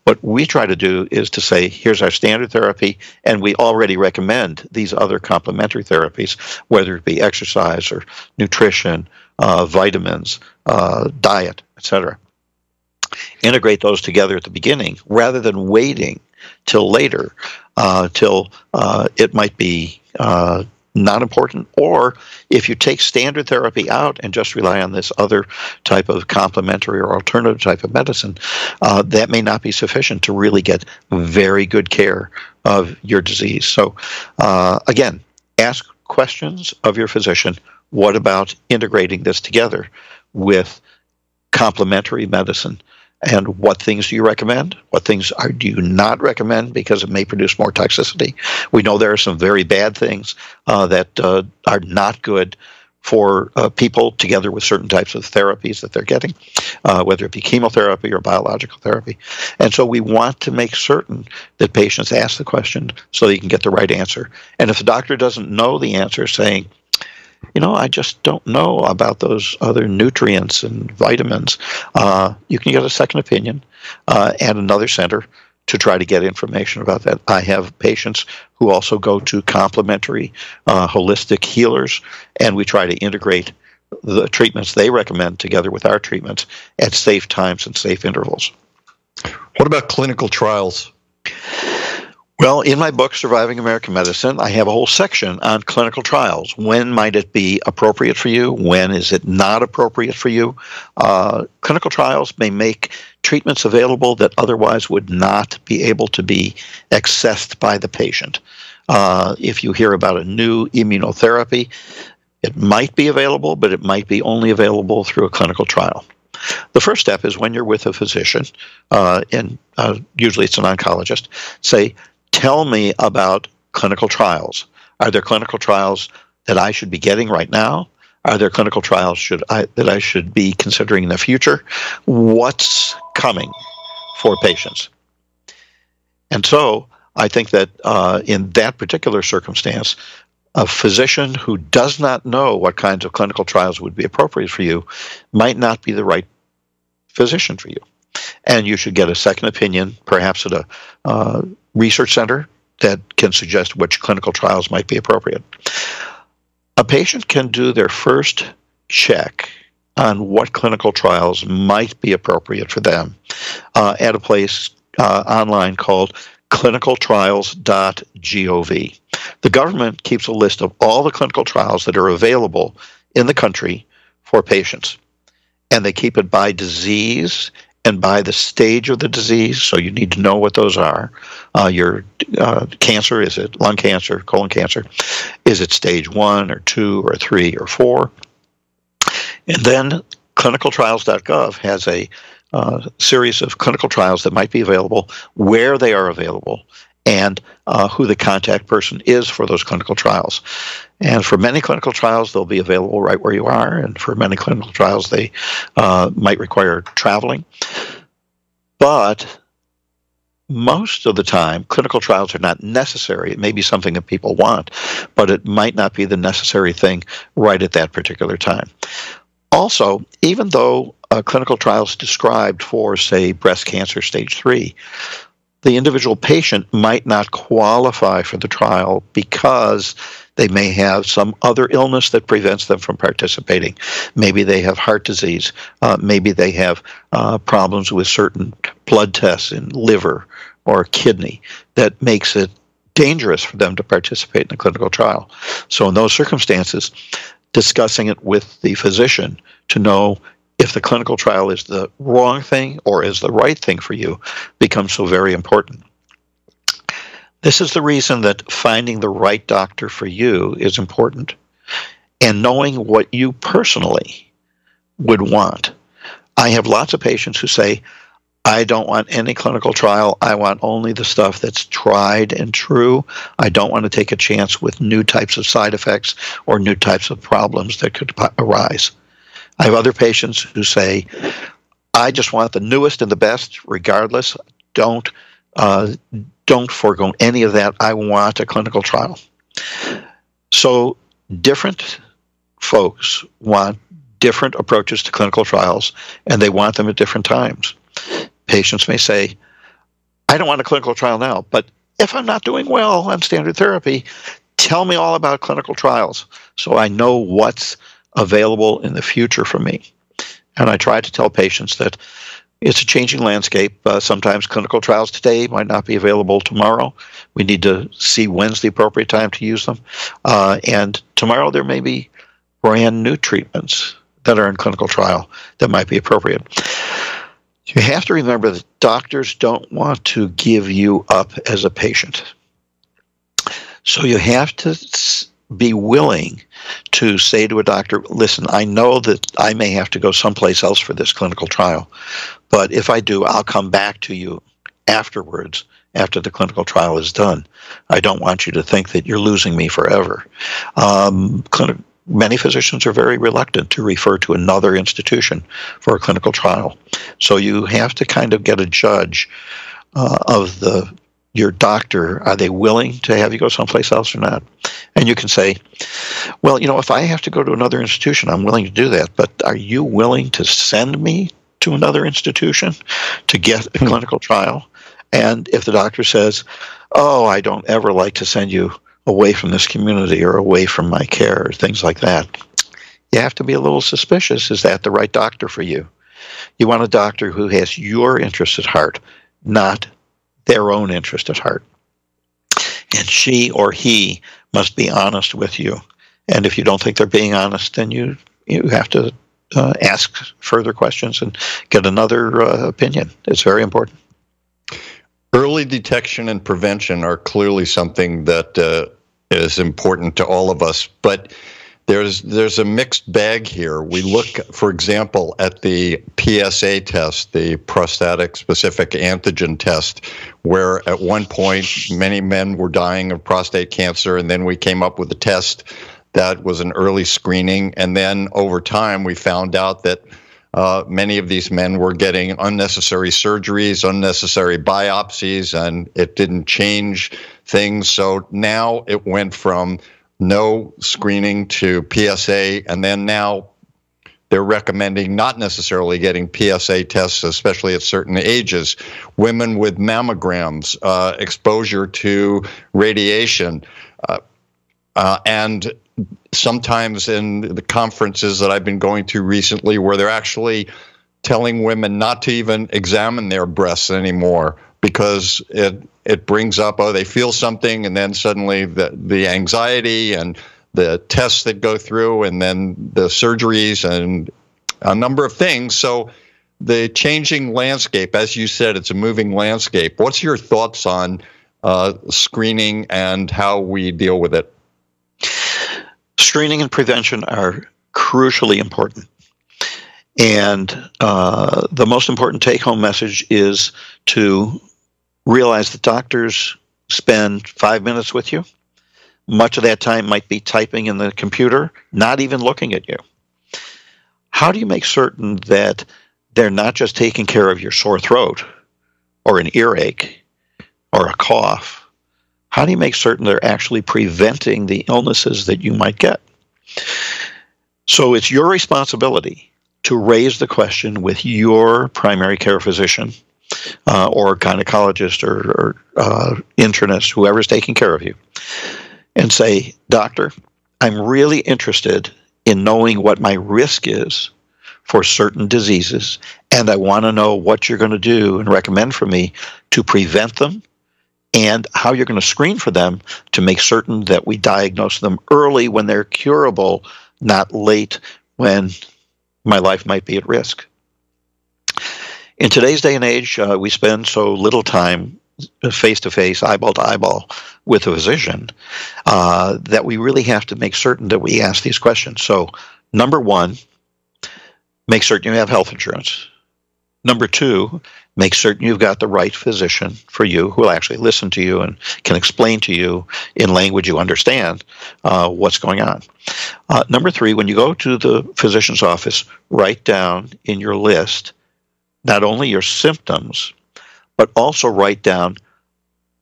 What we try to do is to say, here's our standard therapy, and we already recommend these other complementary therapies, whether it be exercise or nutrition, uh, vitamins, uh, diet, etc. Integrate those together at the beginning rather than waiting till later, uh, till uh, it might be uh, not important. Or if you take standard therapy out and just rely on this other type of complementary or alternative type of medicine, uh, that may not be sufficient to really get very good care of your disease. So, uh, again, ask questions of your physician. What about integrating this together with complementary medicine? and what things do you recommend? What things are, do you not recommend because it may produce more toxicity? We know there are some very bad things uh, that uh, are not good for uh, people together with certain types of therapies that they're getting, uh, whether it be chemotherapy or biological therapy. And so we want to make certain that patients ask the question so they can get the right answer. And if the doctor doesn't know the answer, saying, you know, I just don't know about those other nutrients and vitamins. Uh, you can get a second opinion uh, at another center to try to get information about that. I have patients who also go to complementary uh, holistic healers, and we try to integrate the treatments they recommend together with our treatments at safe times and safe intervals. What about clinical trials? Well, in my book, Surviving American Medicine, I have a whole section on clinical trials. When might it be appropriate for you? When is it not appropriate for you? Uh, clinical trials may make treatments available that otherwise would not be able to be accessed by the patient. Uh, if you hear about a new immunotherapy, it might be available, but it might be only available through a clinical trial. The first step is when you're with a physician, uh, and uh, usually it's an oncologist, say, tell me about clinical trials. Are there clinical trials that I should be getting right now? Are there clinical trials should I, that I should be considering in the future? What's coming for patients? And so I think that uh, in that particular circumstance, a physician who does not know what kinds of clinical trials would be appropriate for you might not be the right physician for you. And you should get a second opinion, perhaps at a uh, research center that can suggest which clinical trials might be appropriate. A patient can do their first check on what clinical trials might be appropriate for them uh, at a place uh, online called clinicaltrials.gov. The government keeps a list of all the clinical trials that are available in the country for patients. And they keep it by disease and by the stage of the disease. So you need to know what those are. Uh, your uh, cancer is it lung cancer, colon cancer? Is it stage one or two or three or four? And then clinicaltrials.gov has a uh, series of clinical trials that might be available, where they are available, and uh, who the contact person is for those clinical trials. And for many clinical trials, they'll be available right where you are, and for many clinical trials, they uh, might require traveling. But most of the time, clinical trials are not necessary. It may be something that people want, but it might not be the necessary thing right at that particular time. Also, even though a clinical trial is described for, say, breast cancer stage three, the individual patient might not qualify for the trial because they may have some other illness that prevents them from participating. Maybe they have heart disease. Uh, maybe they have uh, problems with certain blood tests in liver or kidney that makes it dangerous for them to participate in the clinical trial. So, in those circumstances, discussing it with the physician to know if the clinical trial is the wrong thing or is the right thing for you becomes so very important. This is the reason that finding the right doctor for you is important and knowing what you personally would want. I have lots of patients who say, I don't want any clinical trial. I want only the stuff that's tried and true. I don't want to take a chance with new types of side effects or new types of problems that could arise. I have other patients who say, I just want the newest and the best, regardless. Don't uh, don't forego any of that. I want a clinical trial. So different folks want different approaches to clinical trials, and they want them at different times. Patients may say, I don't want a clinical trial now, but if I'm not doing well on standard therapy, tell me all about clinical trials so I know what's available in the future for me. And I try to tell patients that it's a changing landscape. Uh, sometimes clinical trials today might not be available tomorrow. We need to see when's the appropriate time to use them. Uh, and tomorrow there may be brand new treatments that are in clinical trial that might be appropriate. You have to remember that doctors don't want to give you up as a patient. So you have to be willing to say to a doctor, listen, I know that I may have to go someplace else for this clinical trial, but if I do, I'll come back to you afterwards after the clinical trial is done. I don't want you to think that you're losing me forever. Um, clinic, many physicians are very reluctant to refer to another institution for a clinical trial. So you have to kind of get a judge uh, of the your doctor, are they willing to have you go someplace else or not? And you can say, well, you know, if I have to go to another institution, I'm willing to do that. But are you willing to send me to another institution to get a hmm. clinical trial? And if the doctor says, oh, I don't ever like to send you away from this community or away from my care or things like that, you have to be a little suspicious. Is that the right doctor for you? You want a doctor who has your interest at heart, not their own interest at heart. And she or he must be honest with you. And if you don't think they're being honest, then you you have to uh, ask further questions and get another uh, opinion. It's very important. Early detection and prevention are clearly something that uh, is important to all of us, but there's there's a mixed bag here. We look, for example, at the PSA test, the prostatic specific antigen test, where at one point many men were dying of prostate cancer, and then we came up with a test that was an early screening, and then over time we found out that. Uh, many of these men were getting unnecessary surgeries, unnecessary biopsies, and it didn't change things. So now it went from no screening to PSA, and then now they're recommending not necessarily getting PSA tests, especially at certain ages. Women with mammograms, uh, exposure to radiation, uh, uh, and sometimes in the conferences that I've been going to recently, where they're actually telling women not to even examine their breasts anymore because it it brings up oh they feel something and then suddenly the the anxiety and the tests that go through and then the surgeries and a number of things. So the changing landscape as you said it's a moving landscape. What's your thoughts on uh, screening and how we deal with it? Screening and prevention are crucially important. And uh, the most important take home message is to realize that doctors spend five minutes with you. Much of that time might be typing in the computer, not even looking at you. How do you make certain that they're not just taking care of your sore throat or an earache or a cough? How do you make certain they're actually preventing the illnesses that you might get? So it's your responsibility to raise the question with your primary care physician uh, or gynecologist or, or uh, internist, whoever's taking care of you, and say, Doctor, I'm really interested in knowing what my risk is for certain diseases, and I want to know what you're going to do and recommend for me to prevent them and how you're going to screen for them to make certain that we diagnose them early when they're curable, not late when my life might be at risk. In today's day and age, uh, we spend so little time face to face, eyeball to eyeball with a physician uh, that we really have to make certain that we ask these questions. So, number one, make certain you have health insurance. Number two, make certain you've got the right physician for you who will actually listen to you and can explain to you in language you understand uh, what's going on. Uh, number three, when you go to the physician's office, write down in your list not only your symptoms, but also write down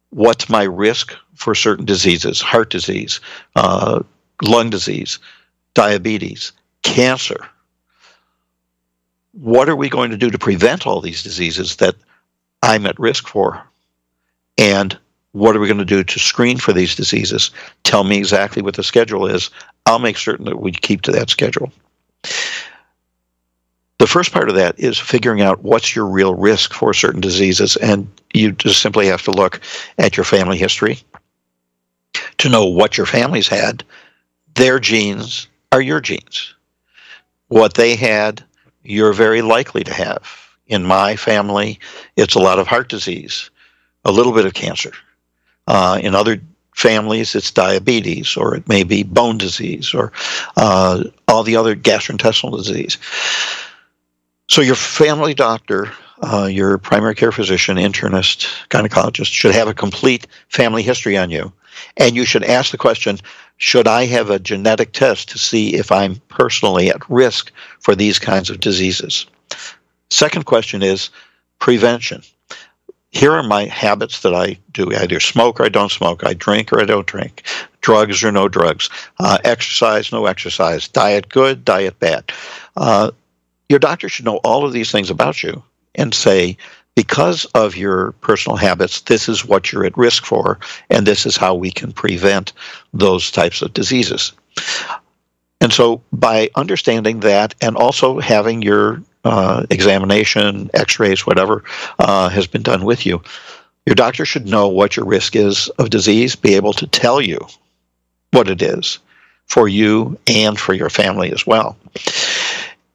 what's my risk for certain diseases heart disease, uh, lung disease, diabetes, cancer. What are we going to do to prevent all these diseases that I'm at risk for? And what are we going to do to screen for these diseases? Tell me exactly what the schedule is. I'll make certain that we keep to that schedule. The first part of that is figuring out what's your real risk for certain diseases, and you just simply have to look at your family history to know what your family's had. Their genes are your genes. What they had, you're very likely to have. In my family, it's a lot of heart disease, a little bit of cancer. Uh, in other families, it's diabetes, or it may be bone disease, or uh, all the other gastrointestinal disease. So your family doctor, uh, your primary care physician, internist, gynecologist should have a complete family history on you. And you should ask the question should I have a genetic test to see if I'm personally at risk for these kinds of diseases? Second question is prevention. Here are my habits that I do. I either smoke or I don't smoke. I drink or I don't drink. Drugs or no drugs. Uh, exercise, no exercise. Diet good, diet bad. Uh, your doctor should know all of these things about you and say, because of your personal habits, this is what you're at risk for, and this is how we can prevent those types of diseases. And so, by understanding that and also having your uh, examination, x rays, whatever uh, has been done with you, Your doctor should know what your risk is of disease, be able to tell you what it is for you and for your family as well.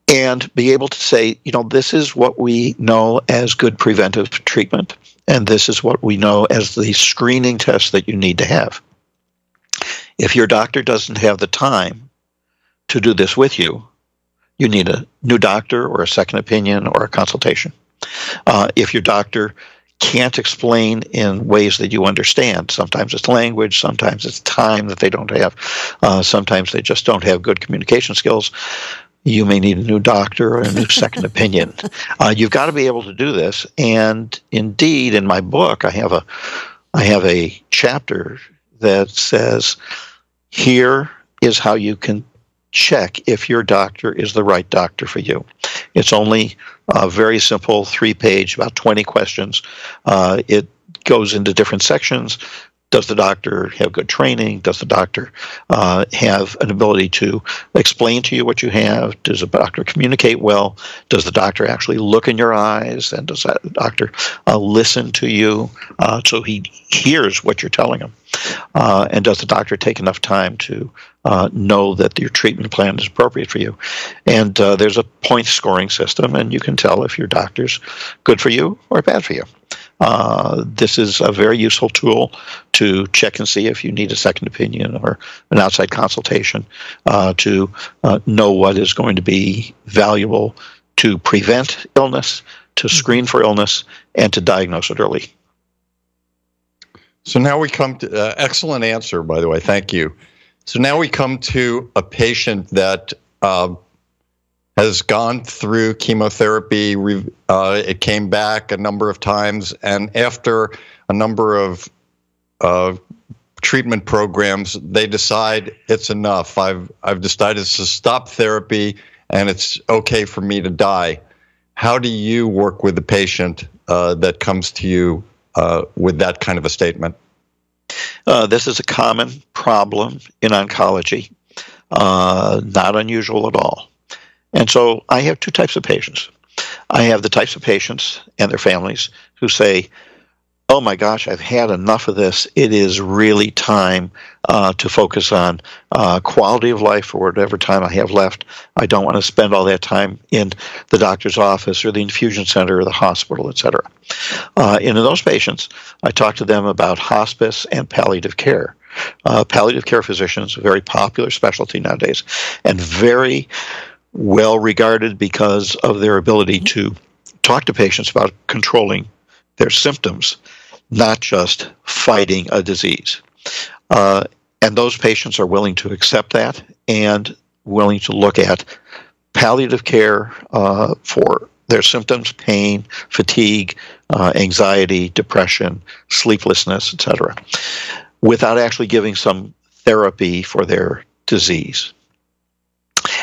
And be able to say, you know, this is what we know as good preventive treatment, and this is what we know as the screening test that you need to have. If your doctor doesn't have the time to do this with you, you need a new doctor or a second opinion or a consultation. Uh, if your doctor can't explain in ways that you understand. Sometimes it's language, sometimes it's time that they don't have, uh, sometimes they just don't have good communication skills. You may need a new doctor or a new second opinion. Uh, you've got to be able to do this, and indeed, in my book, I have a I have a chapter that says, "Here is how you can check if your doctor is the right doctor for you. It's only a very simple three page, about 20 questions. Uh, it goes into different sections. Does the doctor have good training? Does the doctor uh, have an ability to explain to you what you have? Does the doctor communicate well? Does the doctor actually look in your eyes? And does that doctor uh, listen to you uh, so he hears what you're telling him? Uh, and does the doctor take enough time to uh, know that your treatment plan is appropriate for you? And uh, there's a point scoring system, and you can tell if your doctor's good for you or bad for you. Uh, this is a very useful tool to check and see if you need a second opinion or an outside consultation uh, to uh, know what is going to be valuable to prevent illness, to mm-hmm. screen for illness, and to diagnose it early. So now we come to uh, excellent answer, by the way. Thank you. So now we come to a patient that uh, has gone through chemotherapy. Uh, it came back a number of times, and after a number of uh, treatment programs, they decide it's enough. I've I've decided to stop therapy, and it's okay for me to die. How do you work with the patient uh, that comes to you uh, with that kind of a statement? Uh, this is a common problem in oncology, uh, not unusual at all. And so I have two types of patients. I have the types of patients and their families who say, Oh my gosh, I've had enough of this. It is really time uh, to focus on uh, quality of life for whatever time I have left. I don't want to spend all that time in the doctor's office or the infusion center or the hospital, etc. Uh, and in those patients, I talk to them about hospice and palliative care. Uh, palliative care physicians, a very popular specialty nowadays, and very well regarded because of their ability to talk to patients about controlling their symptoms, not just fighting a disease. Uh, and those patients are willing to accept that and willing to look at palliative care uh, for their symptoms pain, fatigue, uh, anxiety, depression, sleeplessness, etc., without actually giving some therapy for their disease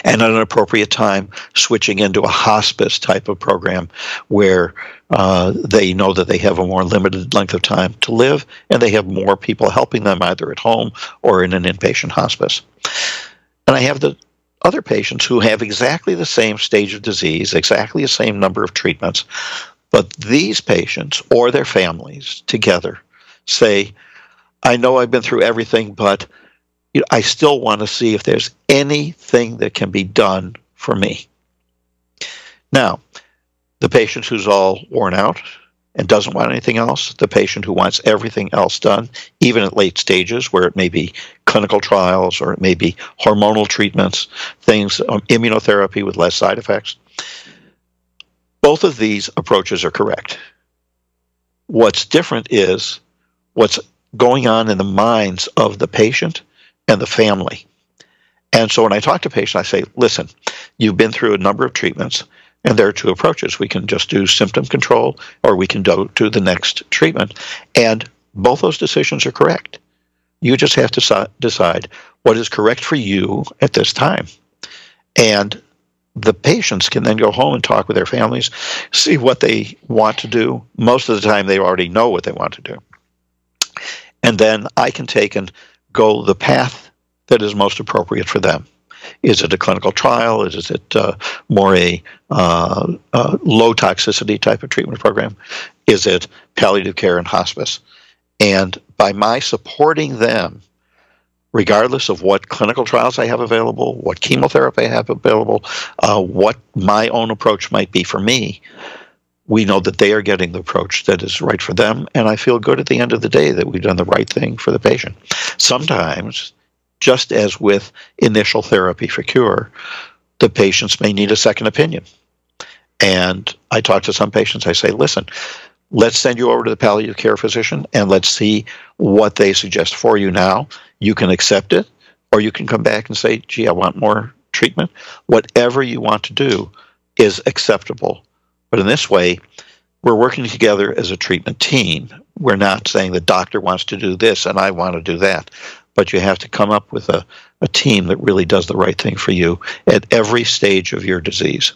and at an appropriate time switching into a hospice type of program where uh, they know that they have a more limited length of time to live and they have more people helping them either at home or in an inpatient hospice. And I have the other patients who have exactly the same stage of disease, exactly the same number of treatments, but these patients or their families together say, I know I've been through everything, but you know, I still want to see if there's anything that can be done for me. Now, the patient who's all worn out and doesn't want anything else, the patient who wants everything else done, even at late stages where it may be clinical trials or it may be hormonal treatments, things, um, immunotherapy with less side effects. Both of these approaches are correct. What's different is what's going on in the minds of the patient and the family. And so when I talk to patients, I say, listen, you've been through a number of treatments, and there are two approaches. We can just do symptom control, or we can go to the next treatment. And both those decisions are correct. You just have to decide what is correct for you at this time. And the patients can then go home and talk with their families, see what they want to do. Most of the time, they already know what they want to do. And then I can take and go the path that is most appropriate for them. Is it a clinical trial? Is it uh, more a uh, uh, low toxicity type of treatment program? Is it palliative care and hospice? And by my supporting them, regardless of what clinical trials I have available, what chemotherapy I have available, uh, what my own approach might be for me, we know that they are getting the approach that is right for them. And I feel good at the end of the day that we've done the right thing for the patient. Sometimes, just as with initial therapy for cure, the patients may need a second opinion. And I talk to some patients, I say, listen, let's send you over to the palliative care physician and let's see what they suggest for you now. You can accept it, or you can come back and say, gee, I want more treatment. Whatever you want to do is acceptable but in this way, we're working together as a treatment team. We're not saying the doctor wants to do this and I want to do that. But you have to come up with a, a team that really does the right thing for you at every stage of your disease.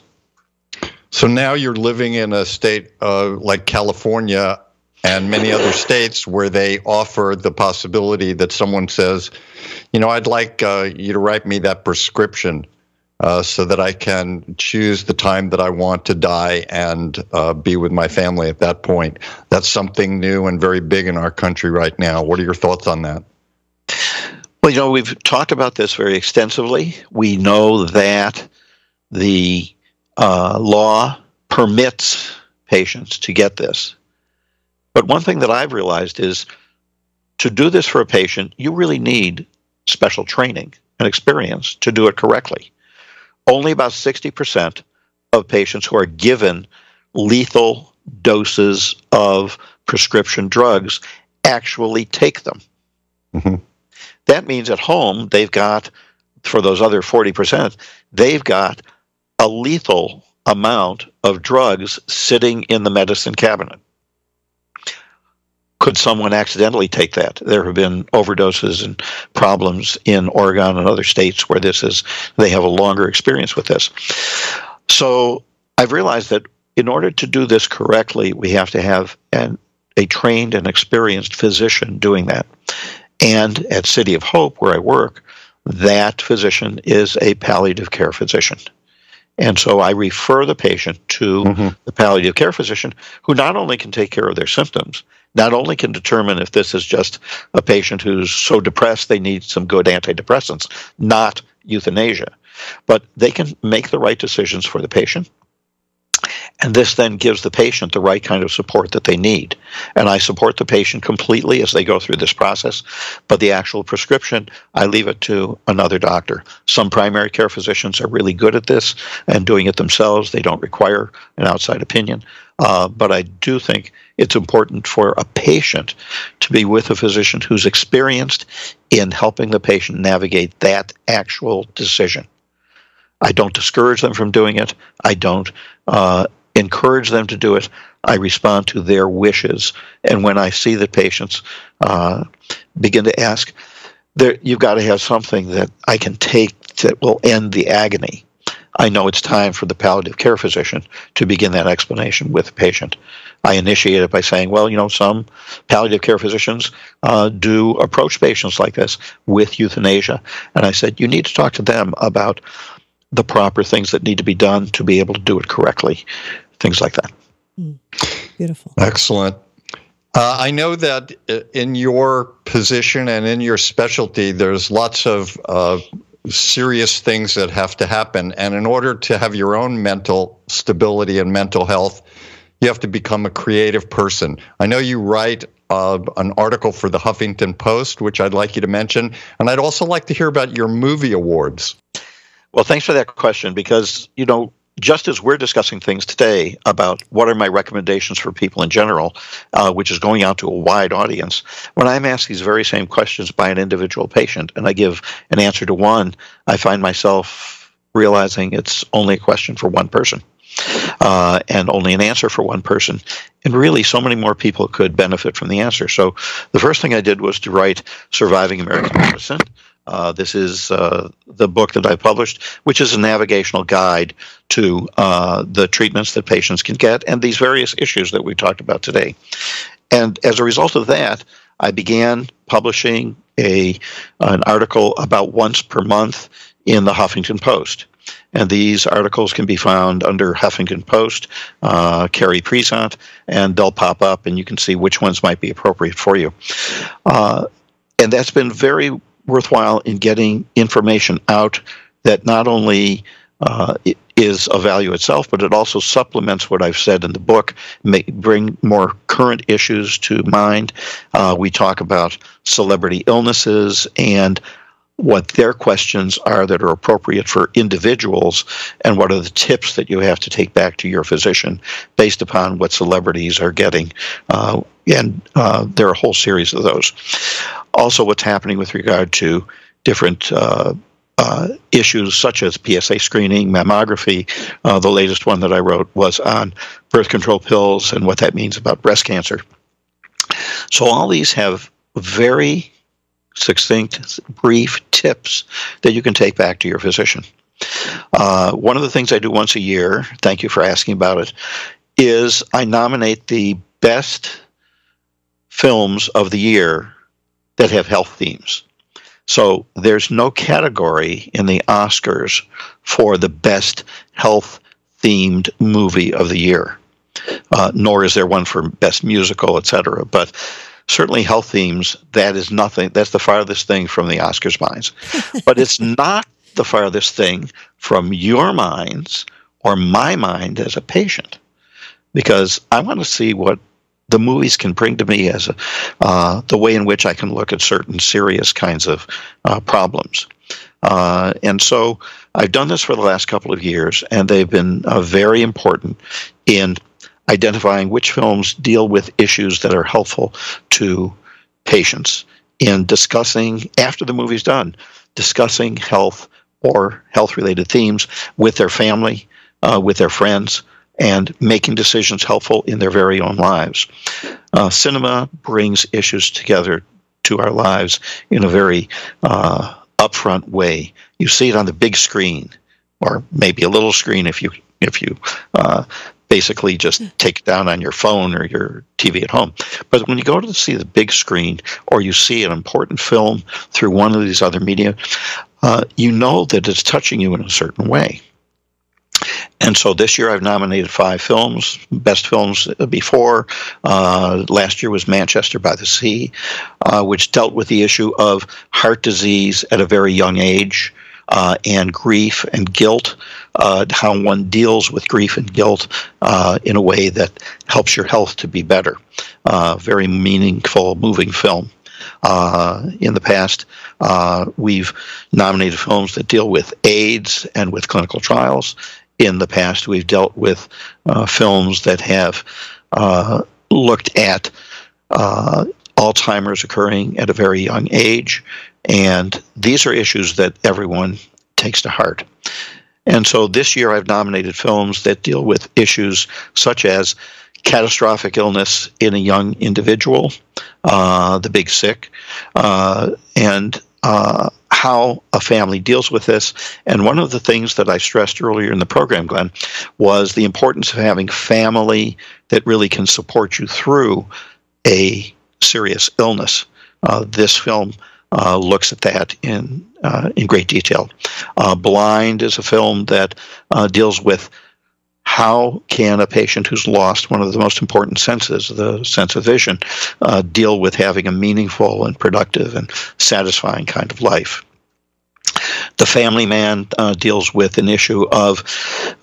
So now you're living in a state uh, like California and many other states where they offer the possibility that someone says, you know, I'd like uh, you to write me that prescription uh, so that I can choose the time that I want to die and uh, be with my family at that point. That's something new and very big in our country right now. What are your thoughts on that? Well, you know, we've talked about this very extensively. We know that the uh, law permits patients to get this. But one thing that I've realized is to do this for a patient, you really need special training and experience to do it correctly only about 60% of patients who are given lethal doses of prescription drugs actually take them. Mm-hmm. That means at home, they've got, for those other 40%, they've got a lethal amount of drugs sitting in the medicine cabinet could someone accidentally take that? There have been overdoses and problems in Oregon and other states where this is they have a longer experience with this. So I've realized that in order to do this correctly, we have to have an, a trained and experienced physician doing that. And at City of Hope, where I work, that physician is a palliative care physician. And so I refer the patient to mm-hmm. the palliative care physician who not only can take care of their symptoms, not only can determine if this is just a patient who's so depressed they need some good antidepressants, not euthanasia, but they can make the right decisions for the patient. And this then gives the patient the right kind of support that they need. And I support the patient completely as they go through this process. But the actual prescription, I leave it to another doctor. Some primary care physicians are really good at this and doing it themselves. They don't require an outside opinion. Uh, but I do think it's important for a patient to be with a physician who's experienced in helping the patient navigate that actual decision. I don't discourage them from doing it. I don't uh, encourage them to do it. I respond to their wishes. And when I see the patients uh, begin to ask, there, you've got to have something that I can take that will end the agony. I know it's time for the palliative care physician to begin that explanation with the patient. I initiate it by saying, well, you know, some palliative care physicians uh, do approach patients like this with euthanasia. And I said, you need to talk to them about the proper things that need to be done to be able to do it correctly, things like that. Mm. Beautiful. Excellent. Uh, I know that in your position and in your specialty, there's lots of uh, serious things that have to happen. And in order to have your own mental stability and mental health, you have to become a creative person. I know you write uh, an article for the Huffington Post, which I'd like you to mention. And I'd also like to hear about your movie awards. Well, thanks for that question because, you know, just as we're discussing things today about what are my recommendations for people in general, uh, which is going out to a wide audience, when I'm asked these very same questions by an individual patient and I give an answer to one, I find myself realizing it's only a question for one person. Uh, and only an answer for one person. And really, so many more people could benefit from the answer. So, the first thing I did was to write Surviving American Medicine, uh, this is uh, the book that I published, which is a navigational guide to uh, the treatments that patients can get and these various issues that we talked about today. And as a result of that, I began publishing a an article about once per month in the Huffington Post. And these articles can be found under Huffington Post, uh, Carey Presant, and they'll pop up and you can see which ones might be appropriate for you. Uh, and that's been very worthwhile in getting information out that not only uh, is of value itself, but it also supplements what I've said in the book, make, bring more current issues to mind. Uh, we talk about celebrity illnesses and what their questions are that are appropriate for individuals and what are the tips that you have to take back to your physician based upon what celebrities are getting. Uh, and uh, there are a whole series of those. Also, what's happening with regard to different uh, uh, issues such as PSA screening, mammography. Uh, the latest one that I wrote was on birth control pills and what that means about breast cancer. So, all these have very succinct, brief tips that you can take back to your physician. Uh, one of the things I do once a year, thank you for asking about it, is I nominate the best films of the year that have health themes. So there's no category in the Oscars for the best health themed movie of the year, uh, nor is there one for best musical, etc. But certainly health themes, that is nothing, that's the farthest thing from the Oscars minds. but it's not the farthest thing from your minds or my mind as a patient because I want to see what the movies can bring to me as a, uh, the way in which I can look at certain serious kinds of uh, problems. Uh, and so I've done this for the last couple of years, and they've been uh, very important in identifying which films deal with issues that are helpful to patients in discussing, after the movie's done, discussing health or health related themes with their family, uh, with their friends, and making decisions helpful in their very own lives. Uh, cinema brings issues together to our lives in a very uh, upfront way. You see it on the big screen, or maybe a little screen if you if you uh, basically just take it down on your phone or your TV at home. But when you go to see the big screen, or you see an important film through one of these other media, uh, you know that it's touching you in a certain way. And so this year I've nominated five films, best films before. Uh, last year was Manchester by the Sea, uh, which dealt with the issue of heart disease at a very young age. Uh, and grief and guilt, uh, how one deals with grief and guilt uh, in a way that helps your health to be better. Uh, very meaningful, moving film. Uh, in the past. Uh, we've nominated films that deal with AIDS and with clinical trials, in the past, we've dealt with uh, films that have uh, looked at uh, Alzheimer's occurring at a very young age, and these are issues that everyone takes to heart. And so this year I've nominated films that deal with issues such as catastrophic illness in a young individual, uh, the big sick, uh, and uh, how a family deals with this. And one of the things that I stressed earlier in the program, Glenn, was the importance of having family that really can support you through a serious illness. Uh, this film uh, looks at that in uh, in great detail. Uh, Blind is a film that uh, deals with how can a patient who's lost one of the most important senses, the sense of vision, uh, deal with having a meaningful and productive and satisfying kind of life? The family man uh, deals with an issue of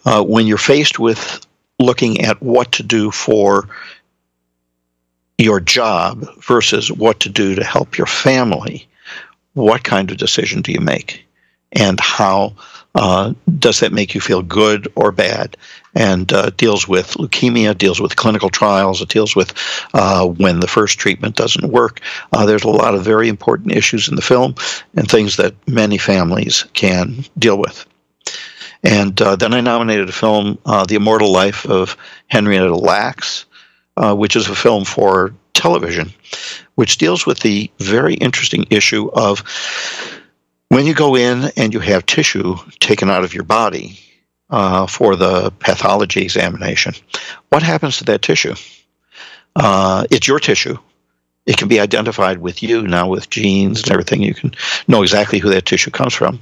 uh, when you're faced with looking at what to do for your job versus what to do to help your family, what kind of decision do you make? And how uh, does that make you feel good or bad? And uh, deals with leukemia, deals with clinical trials, it deals with uh, when the first treatment doesn't work. Uh, there's a lot of very important issues in the film and things that many families can deal with. And uh, then I nominated a film, uh, The Immortal Life of Henrietta Lacks, which is a film for television, which deals with the very interesting issue of when you go in and you have tissue taken out of your body uh, for the pathology examination, what happens to that tissue? Uh, it's your tissue, it can be identified with you now with genes and everything. You can know exactly who that tissue comes from.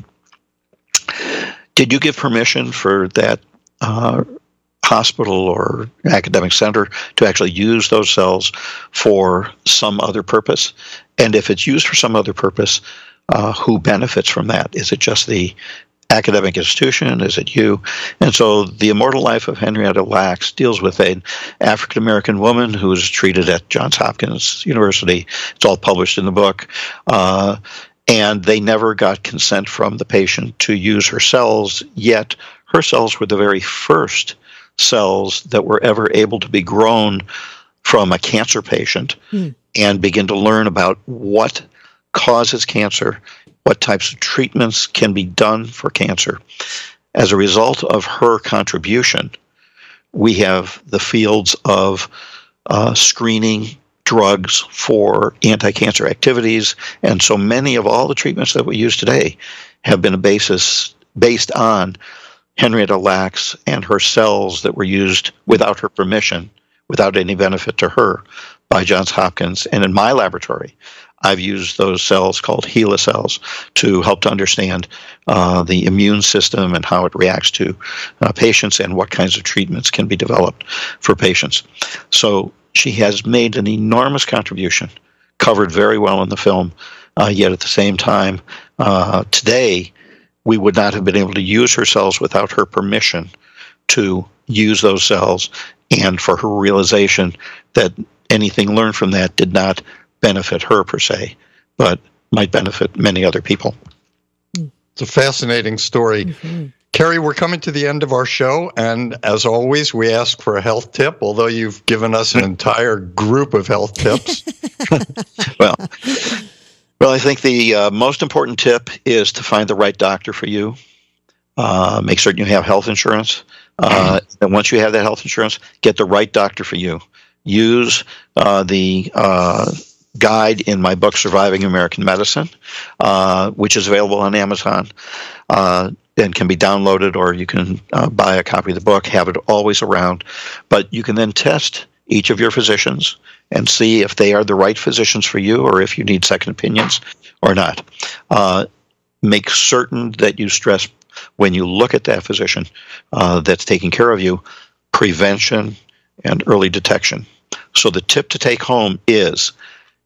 Did you give permission for that uh, hospital or academic center to actually use those cells for some other purpose? And if it's used for some other purpose, uh, who benefits from that? Is it just the academic institution? Is it you? And so the immortal life of Henrietta Lacks deals with an African American woman who was treated at Johns Hopkins University. It's all published in the book. Uh, and they never got consent from the patient to use her cells, yet her cells were the very first cells that were ever able to be grown from a cancer patient mm. and begin to learn about what causes cancer what types of treatments can be done for cancer. As a result of her contribution, we have the fields of uh, screening drugs for anti cancer activities. And so many of all the treatments that we use today have been a basis based on Henrietta Lacks and her cells that were used without her permission, without any benefit to her, by Johns Hopkins and in my laboratory. I've used those cells called HeLa cells to help to understand uh, the immune system and how it reacts to uh, patients and what kinds of treatments can be developed for patients. So she has made an enormous contribution, covered very well in the film, uh, yet at the same time, uh, today, we would not have been able to use her cells without her permission to use those cells and for her realization that anything learned from that did not benefit her per se, but might benefit many other people. It's a fascinating story. Mm-hmm. Carey, we're coming to the end of our show, and as always, we ask for a health tip. Although you've given us an entire group of health tips. well, well, I think the uh, most important tip is to find the right doctor for you. Uh, make certain you have health insurance. Uh, and once you have that health insurance, get the right doctor for you. Use uh, the uh, guide in my book, Surviving American Medicine, uh, which is available on Amazon uh, and can be downloaded, or you can uh, buy a copy of the book, have it always around. But you can then test each of your physicians and see if they are the right physicians for you or if you need second opinions or not. Uh, make certain that you stress when you look at that physician that's taking care of you prevention and early detection. So the tip to take home is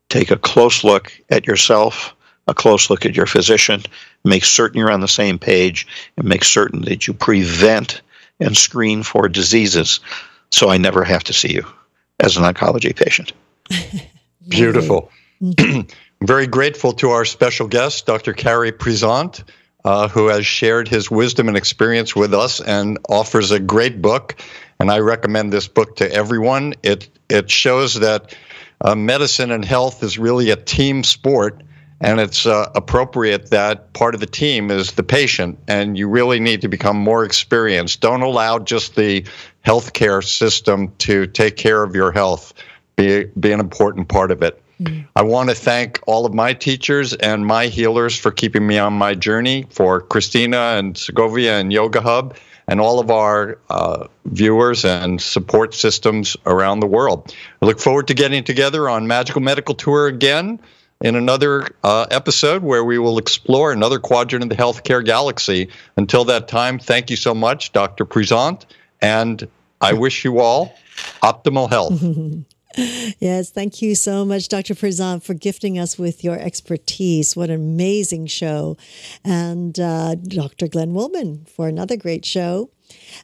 take a close look at yourself, a close look at your physician, make certain you're on the same page, and make certain that you prevent and screen for diseases so I never have to see you as an oncology patient. Beautiful. Very grateful to our special guest, Dr. Carey Prisanti, uh, who has shared his wisdom and experience with us and offers a great book. And I recommend this book to everyone. It it shows that uh, medicine and health is really a team sport, and it's uh, appropriate that part of the team is the patient, and you really need to become more experienced. Don't allow just the healthcare system to take care of your health. Be, be an important part of it. I want to thank all of my teachers and my healers for keeping me on my journey, for Christina and Segovia and Yoga Hub and all of our uh, viewers and support systems around the world. I look forward to getting together on Magical Medical Tour again in another uh, episode where we will explore another quadrant of the healthcare galaxy. Until that time, thank you so much, Dr. Prisanti, and I wish you all optimal health. Yes, thank you so much, Dr. Prisanti, for gifting us with your expertise. What an amazing show. And uh, Dr. Glenn Wollman for another great show.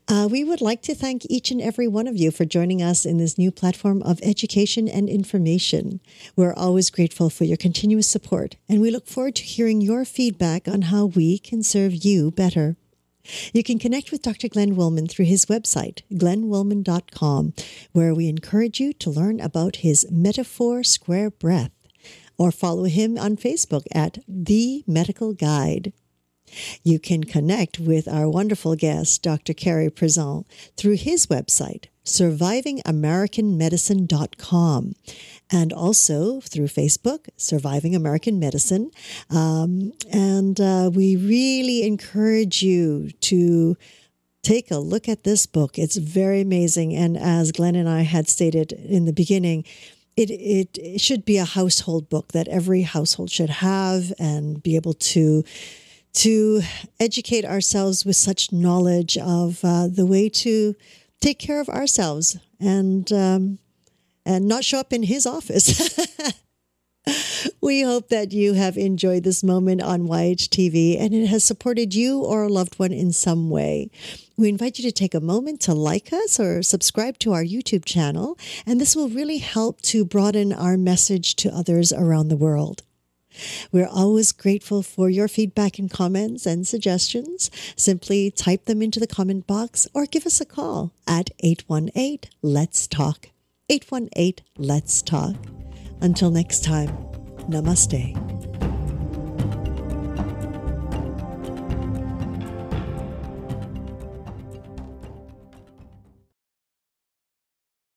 Uh, we would like to thank each and every one of you for joining us in this new platform of education and information. We're always grateful for your continuous support, and we look forward to hearing your feedback on how we can serve you better. You can connect with Dr. Glenn Wollman through his website, glennwollman.com, where we encourage you to learn about his Metaphor Square Breath, or follow him on Facebook at The Medical Guide. You can connect with our wonderful guest, Dr. Carey Prisanti, through his website, survivingamericanmedicine.com, and also through Facebook, Surviving American Medicine. Um, and uh, we really encourage you to take a look at this book. It's very amazing. And as Glenn and I had stated in the beginning, it, it, it should be a household book that every household should have and be able to to educate ourselves with such knowledge of uh, the way to take care of ourselves and um, and not show up in his office. we hope that you have enjoyed this moment on YHTV and it has supported you or a loved one in some way. We invite you to take a moment to like us or subscribe to our YouTube channel, and this will really help to broaden our message to others around the world. We're always grateful for your feedback and comments and suggestions. Simply type them into the comment box or give us a call at 818 Let's Talk. 818 Let's Talk. Until next time, namaste.